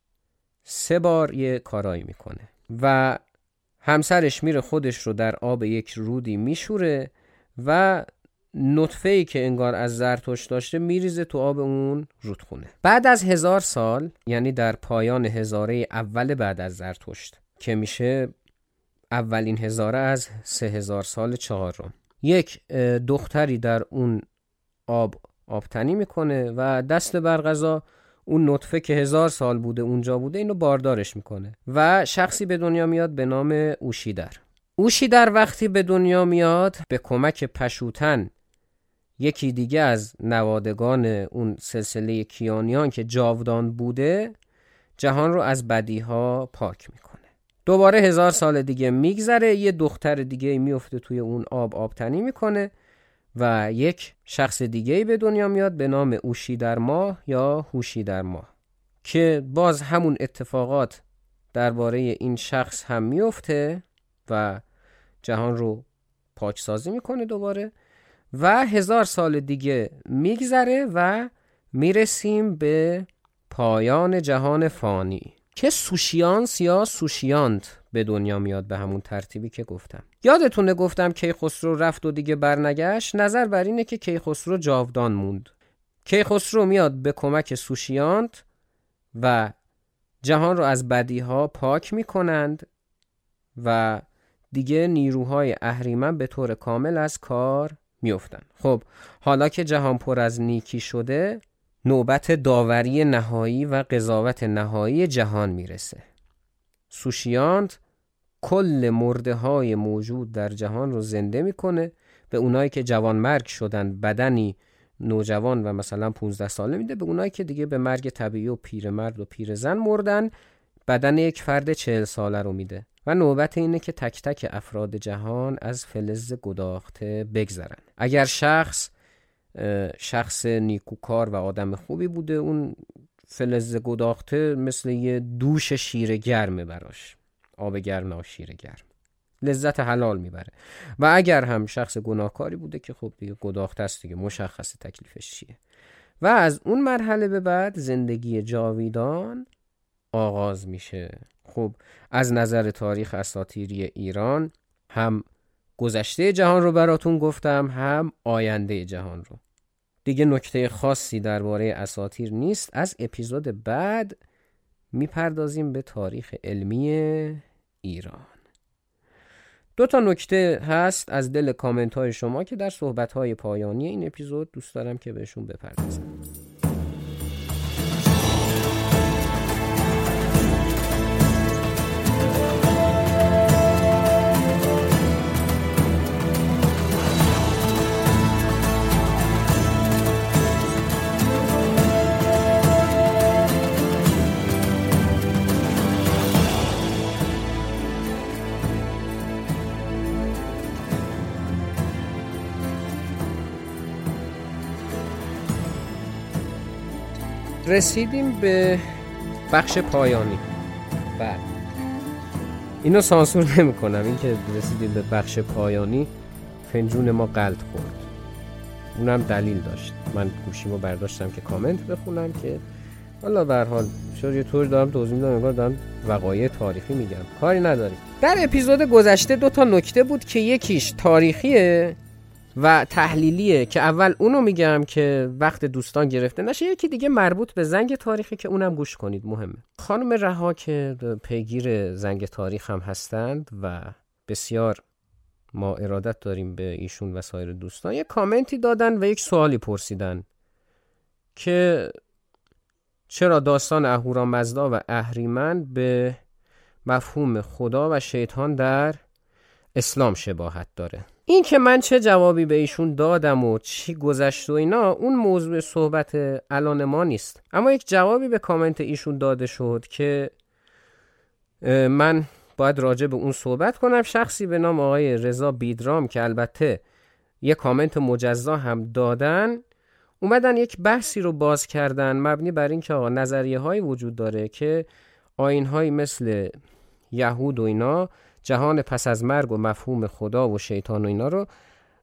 سه بار یه کارایی می‌کنه و همسرش میره خودش رو در آب یک رودی میشوره و نطفه ای که انگار از زرتشت داشته میریزه تو آب اون رودخونه. بعد از هزار سال یعنی در پایان هزاره اول بعد از زرتشت که میشه اولین هزاره از سه هزار سال چهارم. یک دختری در اون آب آبتنی می‌کنه و دست بر اون نطفه که هزار سال بوده اونجا بوده اینو باردارش می‌کنه و شخصی به دنیا میاد به نام اوشیدر. اوشیدر وقتی به دنیا میاد به کمک پشوتن یکی دیگه از نوادگان اون سلسله کیانیان که جاودان بوده جهان رو از بدیها پاک می‌کنه. دوباره هزار سال دیگه میگذره یه دختر دیگه میفته توی اون آب آبتنی می‌کنه و یک شخص دیگه به دنیا میاد به نام اوشی در ماه یا هوشی در ماه که باز همون اتفاقات درباره این شخص هم میفته و جهان رو پاکسازی می‌کنه دوباره و هزار سال دیگه میگذره و می‌رسیم به پایان جهان فانی که سوشیانس یا سوشیانت به دنیا میاد به همون ترتیبی که گفتم. یادتونه گفتم کیخسرو رفت و دیگه برنگشت؟ نظر بر اینه که کیخسرو جاودان موند. کیخسرو میاد به کمک سوشیانت و جهان رو از بدیها پاک می‌کنند و دیگه نیروهای اهریمن به طور کامل از کار میفتن خب حالا که جهان پر از نیکی شده نوبت داوری نهایی و قضاوت نهایی جهان می‌رسه. سوشیانت کل مرده های موجود در جهان رو زنده می‌کنه به اونایی که جوان مرگ شدن بدنی نوجوان و مثلا 15 ساله میده به اونایی که دیگه به مرگ طبیعی و پیرمرد و پیرزن مردن بدن یک فرد 40 ساله رو میده. و نوبت اینه که تک تک افراد جهان از فلز گداخته بگذرن. اگر شخص شخص نیکوکار و آدم خوبی بوده اون فلز گداخته مثل یه دوش شیر گرمه براش. آب گرم و شیر گرم. لذت حلال می‌بره. و اگر هم شخص گناهکاری بوده که خب دیگه گداخته است دیگه مشخص تکلیفش چیه؟ و از اون مرحله به بعد زندگی جاویدان آغاز میشه. خب از نظر تاریخ اساتیری ایران هم گذشته جهان رو براتون گفتم هم آینده جهان رو. دیگه نکته خاصی درباره اساتیر نیست. از اپیزود بعد می‌پردازیم به تاریخ علمی ایران. دو تا نکته هست از دل کامنت های شما که در صحبت های پایانی این اپیزود دوست دارم که بهشون بپردازم. رسیدیم به بخش پایانی. بعد اینو سانسور نمی کنم این که رسیدیم به بخش پایانی فنجون ما قلط خورد. اونم دلیل داشت. من گوشیمو برداشتم که کامنت بخونم که حالا به حال یه طور دارم توضیح میدم انگار دارم وقایع تاریخی میگم. کاری نداریم. در اپیزود گذشته دو تا نکته بود که یکیش تاریخیه. و تحلیلیه که اول اونو میگم که وقت دوستان گرفته نشه. یکی دیگه مربوط به زنگ تاریخی که اونم گوش کنید مهمه. خانم رها که پیگیر زنگ تاریخ هم هستند و بسیار ما ارادت داریم به ایشون و سایر دوستان یک کامنتی دادن و یک سوالی پرسیدن که چرا داستان اهورامزدا و اهریمن به مفهوم خدا و شیطان در اسلام شباهت داره؟ این که من چه جوابی به ایشون دادم و چی گذشت و اینا اون موضوع صحبت الان ما نیست. اما یک جوابی به کامنت ایشون داده شد که من باید راجع به اون صحبت کنم. شخصی به نام آقای رضا بیدرام که البته یک کامنت مجزا هم دادن. اومدن یک بحثی رو باز کردن مبنی بر اینکه آقا نظریه های وجود داره که آین مثل یهود و اینا جهان پس از مرگ و مفهوم خدا و شیطان و اینا رو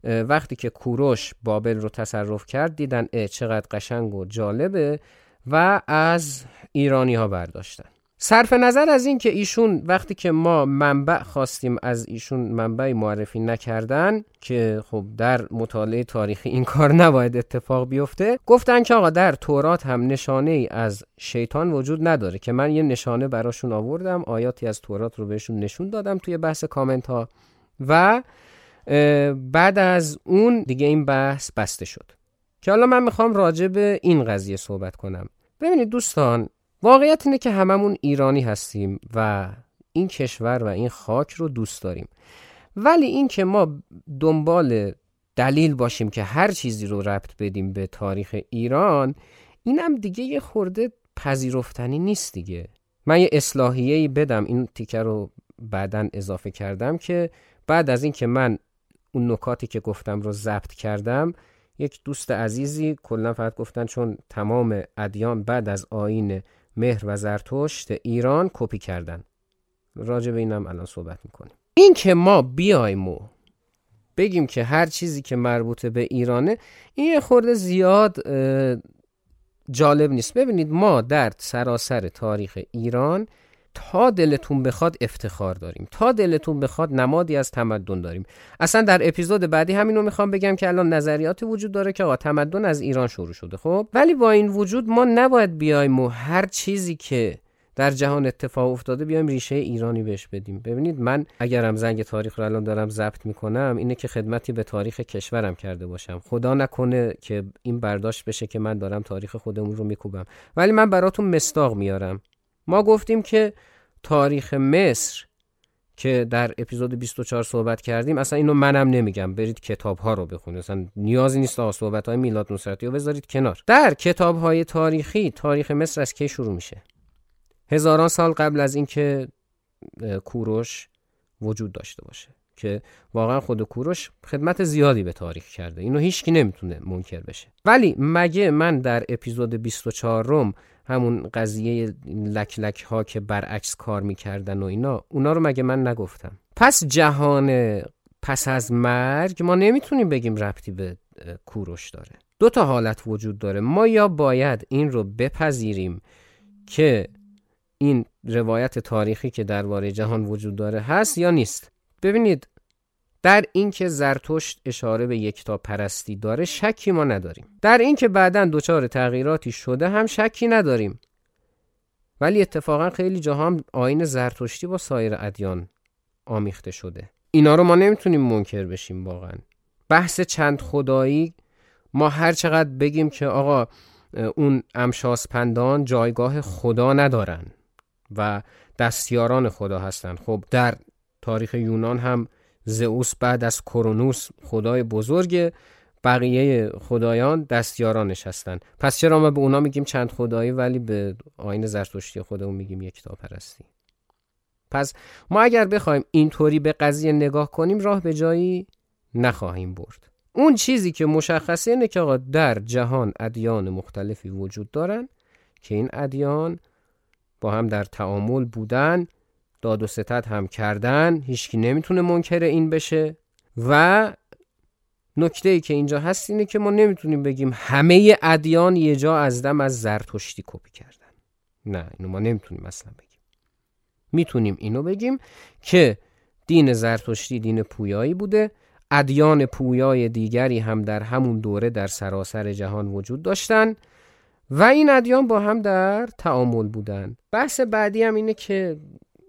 وقتی که کوروش بابل رو تصرف کرد دیدن چقدر قشنگ و جالبه و از ایرانی ها برداشتن. صرف نظر از این که ایشون وقتی که ما منبع خواستیم از ایشون منبع معرفی نکردن که خب در مطالعه تاریخی این کار نباید اتفاق بیفته گفتن که آقا در تورات هم نشانه ای از شیطان وجود نداره که من یه نشانه براشون آوردم آیاتی از تورات رو بهشون نشون دادم توی بحث کامنت ها و بعد از اون دیگه این بحث بسته شد. که حالا من می‌خوام راجع به این قضیه صحبت کنم. ببینید دوستان واقعیت اینه که هممون ایرانی هستیم و این کشور و این خاک رو دوست داریم. ولی این که ما دنبال دلیل باشیم که هر چیزی رو ربط بدیم به تاریخ ایران اینم دیگه یه خورده پذیرفتنی نیست دیگه. من یه اصلاحیه بدم این تیکه رو بعدا اضافه کردم که بعد از این که من اون نکاتی که گفتم رو ضبط کردم یک دوست عزیزی کلا فقط گفتن چون تمام ادیان بعد از آین مهر و زرتشت ایران کپی کردن. راجع به اینم الان صحبت می‌کنیم. این که ما بیایم و بگیم که هر چیزی که مربوط به ایرانه این خورده زیاد جالب نیست. ببینید ما در سراسر تاریخ ایران تا دلتون بخواد افتخار داریم. تا دلتون بخواد نمادی از تمدن داریم. اصلا در اپیزود بعدی همینو می‌خوام بگم که الان نظریاتی وجود داره که آقا تمدن از ایران شروع شده خب؟ ولی با این وجود ما نباید بیایم و هر چیزی که در جهان اتفاق افتاده بیایم ریشه ایرانی بهش بدیم. ببینید من اگرم زنگ تاریخ رو الان دارم ضبط می‌کنم اینه که خدمتی به تاریخ کشورم کرده باشم. خدا نکنه که این برداشت بشه که من دارم تاریخ خودمون رو میکوبم. ولی من براتون مستاق میارم. ما گفتیم که تاریخ مصر که در اپیزود 24 صحبت کردیم اصلا اینو منم نمیگم. برید کتاب ها رو بخونید. اصلا نیازی نیست تا صحبت های میلاد نصرتی رو بذارید کنار. در کتاب های تاریخی تاریخ مصر از کی شروع میشه؟ هزاران سال قبل از اینکه کوروش وجود داشته باشه که واقعا خود کوروش خدمت زیادی به تاریخ کرده. اینو هیچکی نمی‌تونه منکر بشه. ولی مگه من در اپیزود 24 روم همون قضیه لک لک ها که برعکس کار می‌کردن و اینا اونا رو مگه من نگفتم؟ پس جهان پس از مرگ ما نمی‌تونیم بگیم ربطی به کوروش داره. دو تا حالت وجود داره. ما یا باید این رو بپذیریم که این روایت تاریخی که درباره جهان وجود داره هست یا نیست؟ ببینید در اینکه زرتشت اشاره به یکتا پرستی داره شکی ما نداریم. در اینکه بعدا دچار تغییراتی شده هم شکی نداریم. ولی اتفاقا خیلی جاها هم آین زرتشتی با سایر ادیان آمیخته شده. اینا رو ما نمی‌تونیم منکر بشیم واقعا. بحث چند خدایی ما هر چقدر بگیم که آقا اون امشاسپندان جایگاه خدا ندارن و دستیاران خدا هستند خب در تاریخ یونان هم زئوس بعد از کرونوس خدای بزرگ بقیه خدایان دستیارانش هستن پس چرا ما به اونا میگیم چند خدایی ولی به آین زرتشتی خودمون میگیم یک پرستی پس ما اگر بخوایم اینطوری به قضیه نگاه کنیم راه به جایی نخواهیم برد. اون چیزی که مشخصه اینه که آقا در جهان ادیان مختلفی وجود دارن که این ادیان با هم در تعامل بودن. داد و ستد هم کردن هیچکی نمی‌تونه منکر این بشه. و نکته ای که اینجا هست اینه که ما نمی‌تونیم بگیم همه ادیان یه جا از دم از زرتشتی کپی کردن. نه اینو ما نمی‌تونیم اصلا بگیم. می‌تونیم اینو بگیم که دین زرتشتی دین پویایی بوده. ادیان پویای دیگری هم در همون دوره در سراسر جهان وجود داشتن و این ادیان با هم در تعامل بودن. بحث بعدی هم اینه که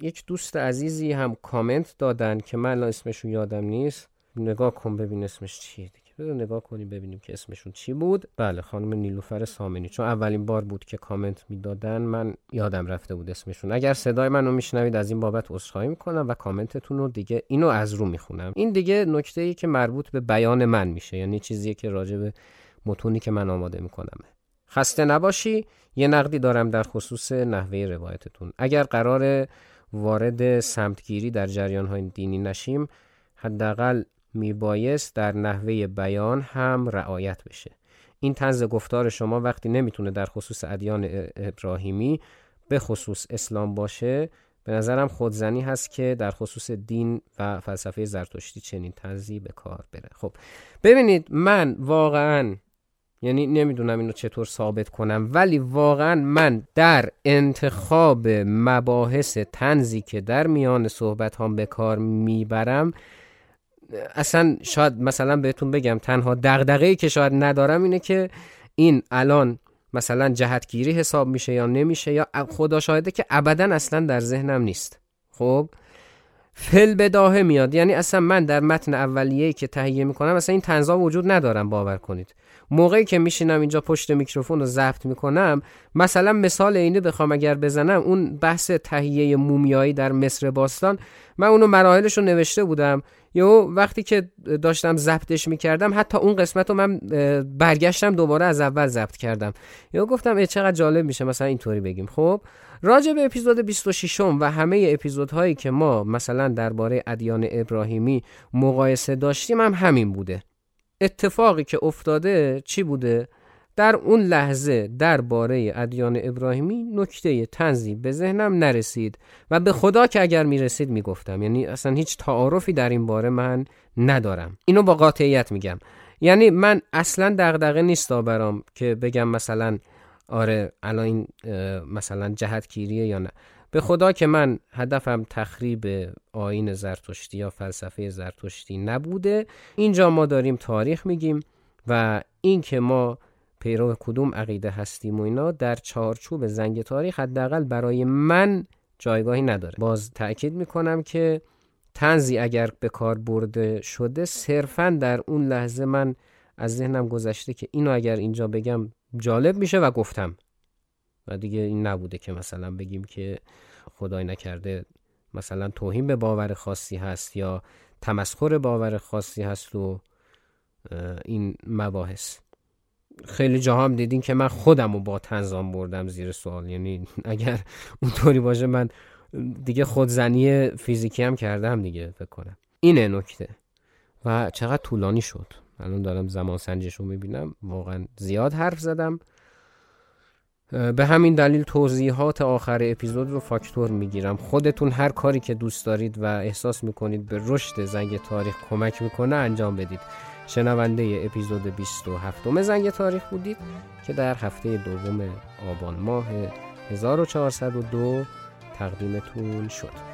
یک دوست عزیزی هم کامنت دادن که من الان اسمشون یادم نیست. نگاه کن ببین اسمش چیه دیگه. بذار نگاه کنیم ببینیم که اسمشون چی بود. بله خانم نیلوفر سامنی. چون اولین بار بود که کامنت می‌دادن من یادم رفته بود اسمشون. اگر صدای منو میشنوید از این بابت عذرخواهی می‌کنم و کامنتتون رو دیگه اینو از رو می‌خونم. این دیگه نکته ای که مربوط به بیان من میشه یعنی چیزی که راجع به متونی که من آماده می‌کنم. خسته نباشی. یه نقدی دارم در خصوص نحوه روایتتون. اگر قرار وارد سمتگیری در جریان های دینی نشیم حداقل میبایست در نحوه بیان هم رعایت بشه. این طنز گفتار شما وقتی نمی‌تونه در خصوص ادیان ابراهیمی به خصوص اسلام باشه به نظرم خودزنی هست که در خصوص دین و فلسفه زرتشتی چنین طنزی به کار بره. خب ببینید من واقعا یعنی نمی‌دونم اینو چطور ثابت کنم ولی واقعا من در انتخاب مباحث تنزی که در میان صحبت هم به کار می‌برم اصلا شاید مثلا بهتون بگم تنها دغدغه‌ای که شاید ندارم اینه که این الان مثلا جهتگیری حساب میشه یا نمیشه یا خدا شاهده که ابدا اصلا در ذهنم نیست. خب؟ فل بداهه میاد. یعنی اصلا من در متن اولیه‌ای که تهیه می‌کنم اصلا این تنزا وجود ندارم باور کنید. موقعی که میشینم اینجا پشت میکروفون رو ضبط می‌کنم مثلا مثال اینه بخوام اگر بزنم اون بحث تهیه مومیایی در مصر باستان من اونو مراحلش رو نوشته بودم. یا وقتی که داشتم ضبطش می‌کردم حتی اون قسمت رو من برگشتم دوباره از اول ضبط کردم. یا گفتم ای چقدر جالب میشه مثلا اینطوری بگیم. خب؟ راجع به اپیزود 26 و همه اپیزودهایی که ما مثلا درباره ادیان ابراهیمی مقایسه داشتیم هم همین بوده. اتفاقی که افتاده چی بوده؟ در اون لحظه درباره ادیان ابراهیمی نکته تنزی به ذهنم نرسید و به خدا که اگر می‌رسید می‌گفتم. یعنی اصلا هیچ تعارفی در این باره من ندارم. اینو با قاطعیت میگم. یعنی من اصلا دغدغه نیست برام که بگم مثلا آره الان این مثلا جهتگیریه یا نه. به خدا که من هدفم تخریب آین زرتشتی یا فلسفه زرتشتی نبوده. اینجا ما داریم تاریخ میگیم و این که ما پیرو کدوم عقیده هستیم و اینا در چارچوب زنگ تاریخ حداقل برای من جایگاهی نداره. باز تأکید می‌کنم که تنزی اگر به کار برده شده صرفا در اون لحظه من از ذهنم گذشته که اینو اگر اینجا بگم جالب میشه و گفتم. و دیگه این نبوده که مثلا بگیم که خدای نکرده مثلا توهین به باور خاصی هست یا تمسخر باور خاصی هست و این مباحث. خیلی جاها هم دیدین که من خودم رو با تنظام بردم زیر سوال. یعنی اگر اونطوری باشه من دیگه خودزنی فیزیکی هم کردم دیگه فکر کنم. اینه نکته. و چقدر طولانی شد. الان دارم زمان سنجش رو می‌بینم. واقعا زیاد حرف زدم. به همین دلیل توضیحات آخر اپیزود رو فاکتور می‌گیرم. خودتون هر کاری که دوست دارید و احساس می‌کنید به رشد زنگ تاریخ کمک می‌کنه انجام بدید. شنونده اپیزود 27 زنگ تاریخ بودید که در هفته دوم آبان ماه 1402 تقدیمتون شد.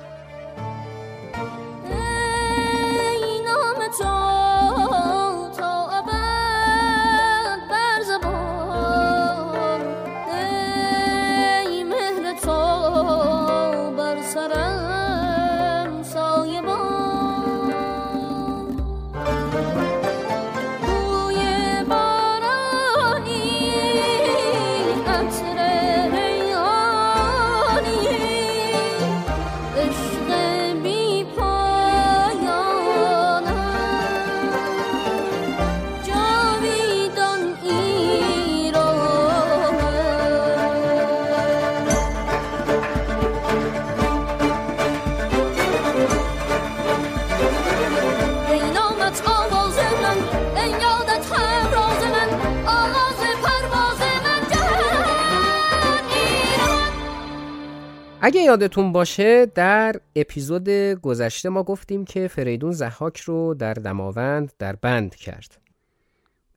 اگه یادتون باشه در اپیزود گذشته ما گفتیم که فریدون زحاک رو در دماوند در بند کرد.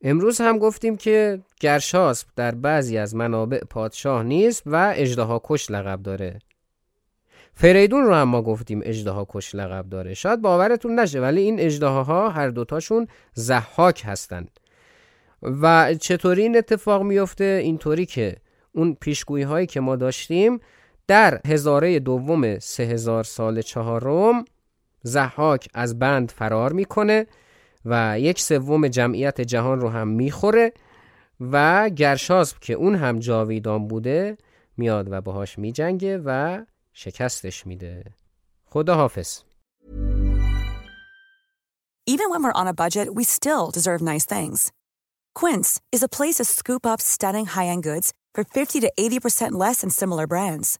امروز هم گفتیم که گرشاسب در بعضی از منابع پادشاه نیست و اجدها کش لقب داره. فریدون رو هم ما گفتیم اجدها کش لقب داره. شاید باورتون نشه ولی این اجدهاها هر دوتاشون زحاک هستند و چطوری این اتفاق میفته؟ اینطوری که اون پیشگویی هایی که ما داشتیم در هزاره دوم سه هزار سال چهارم زحاک از بند فرار می‌کنه و یک سوم جمعیت جهان رو هم می‌خوره و گرشاسب که اون هم جاویدان بوده میاد و باهاش میجنگه و شکستش میده خدا حافظ Even when we're on a budget, we still deserve nice things. Quince is a place to scoop up stunning high-end goods for 50 to 80% less than similar brands.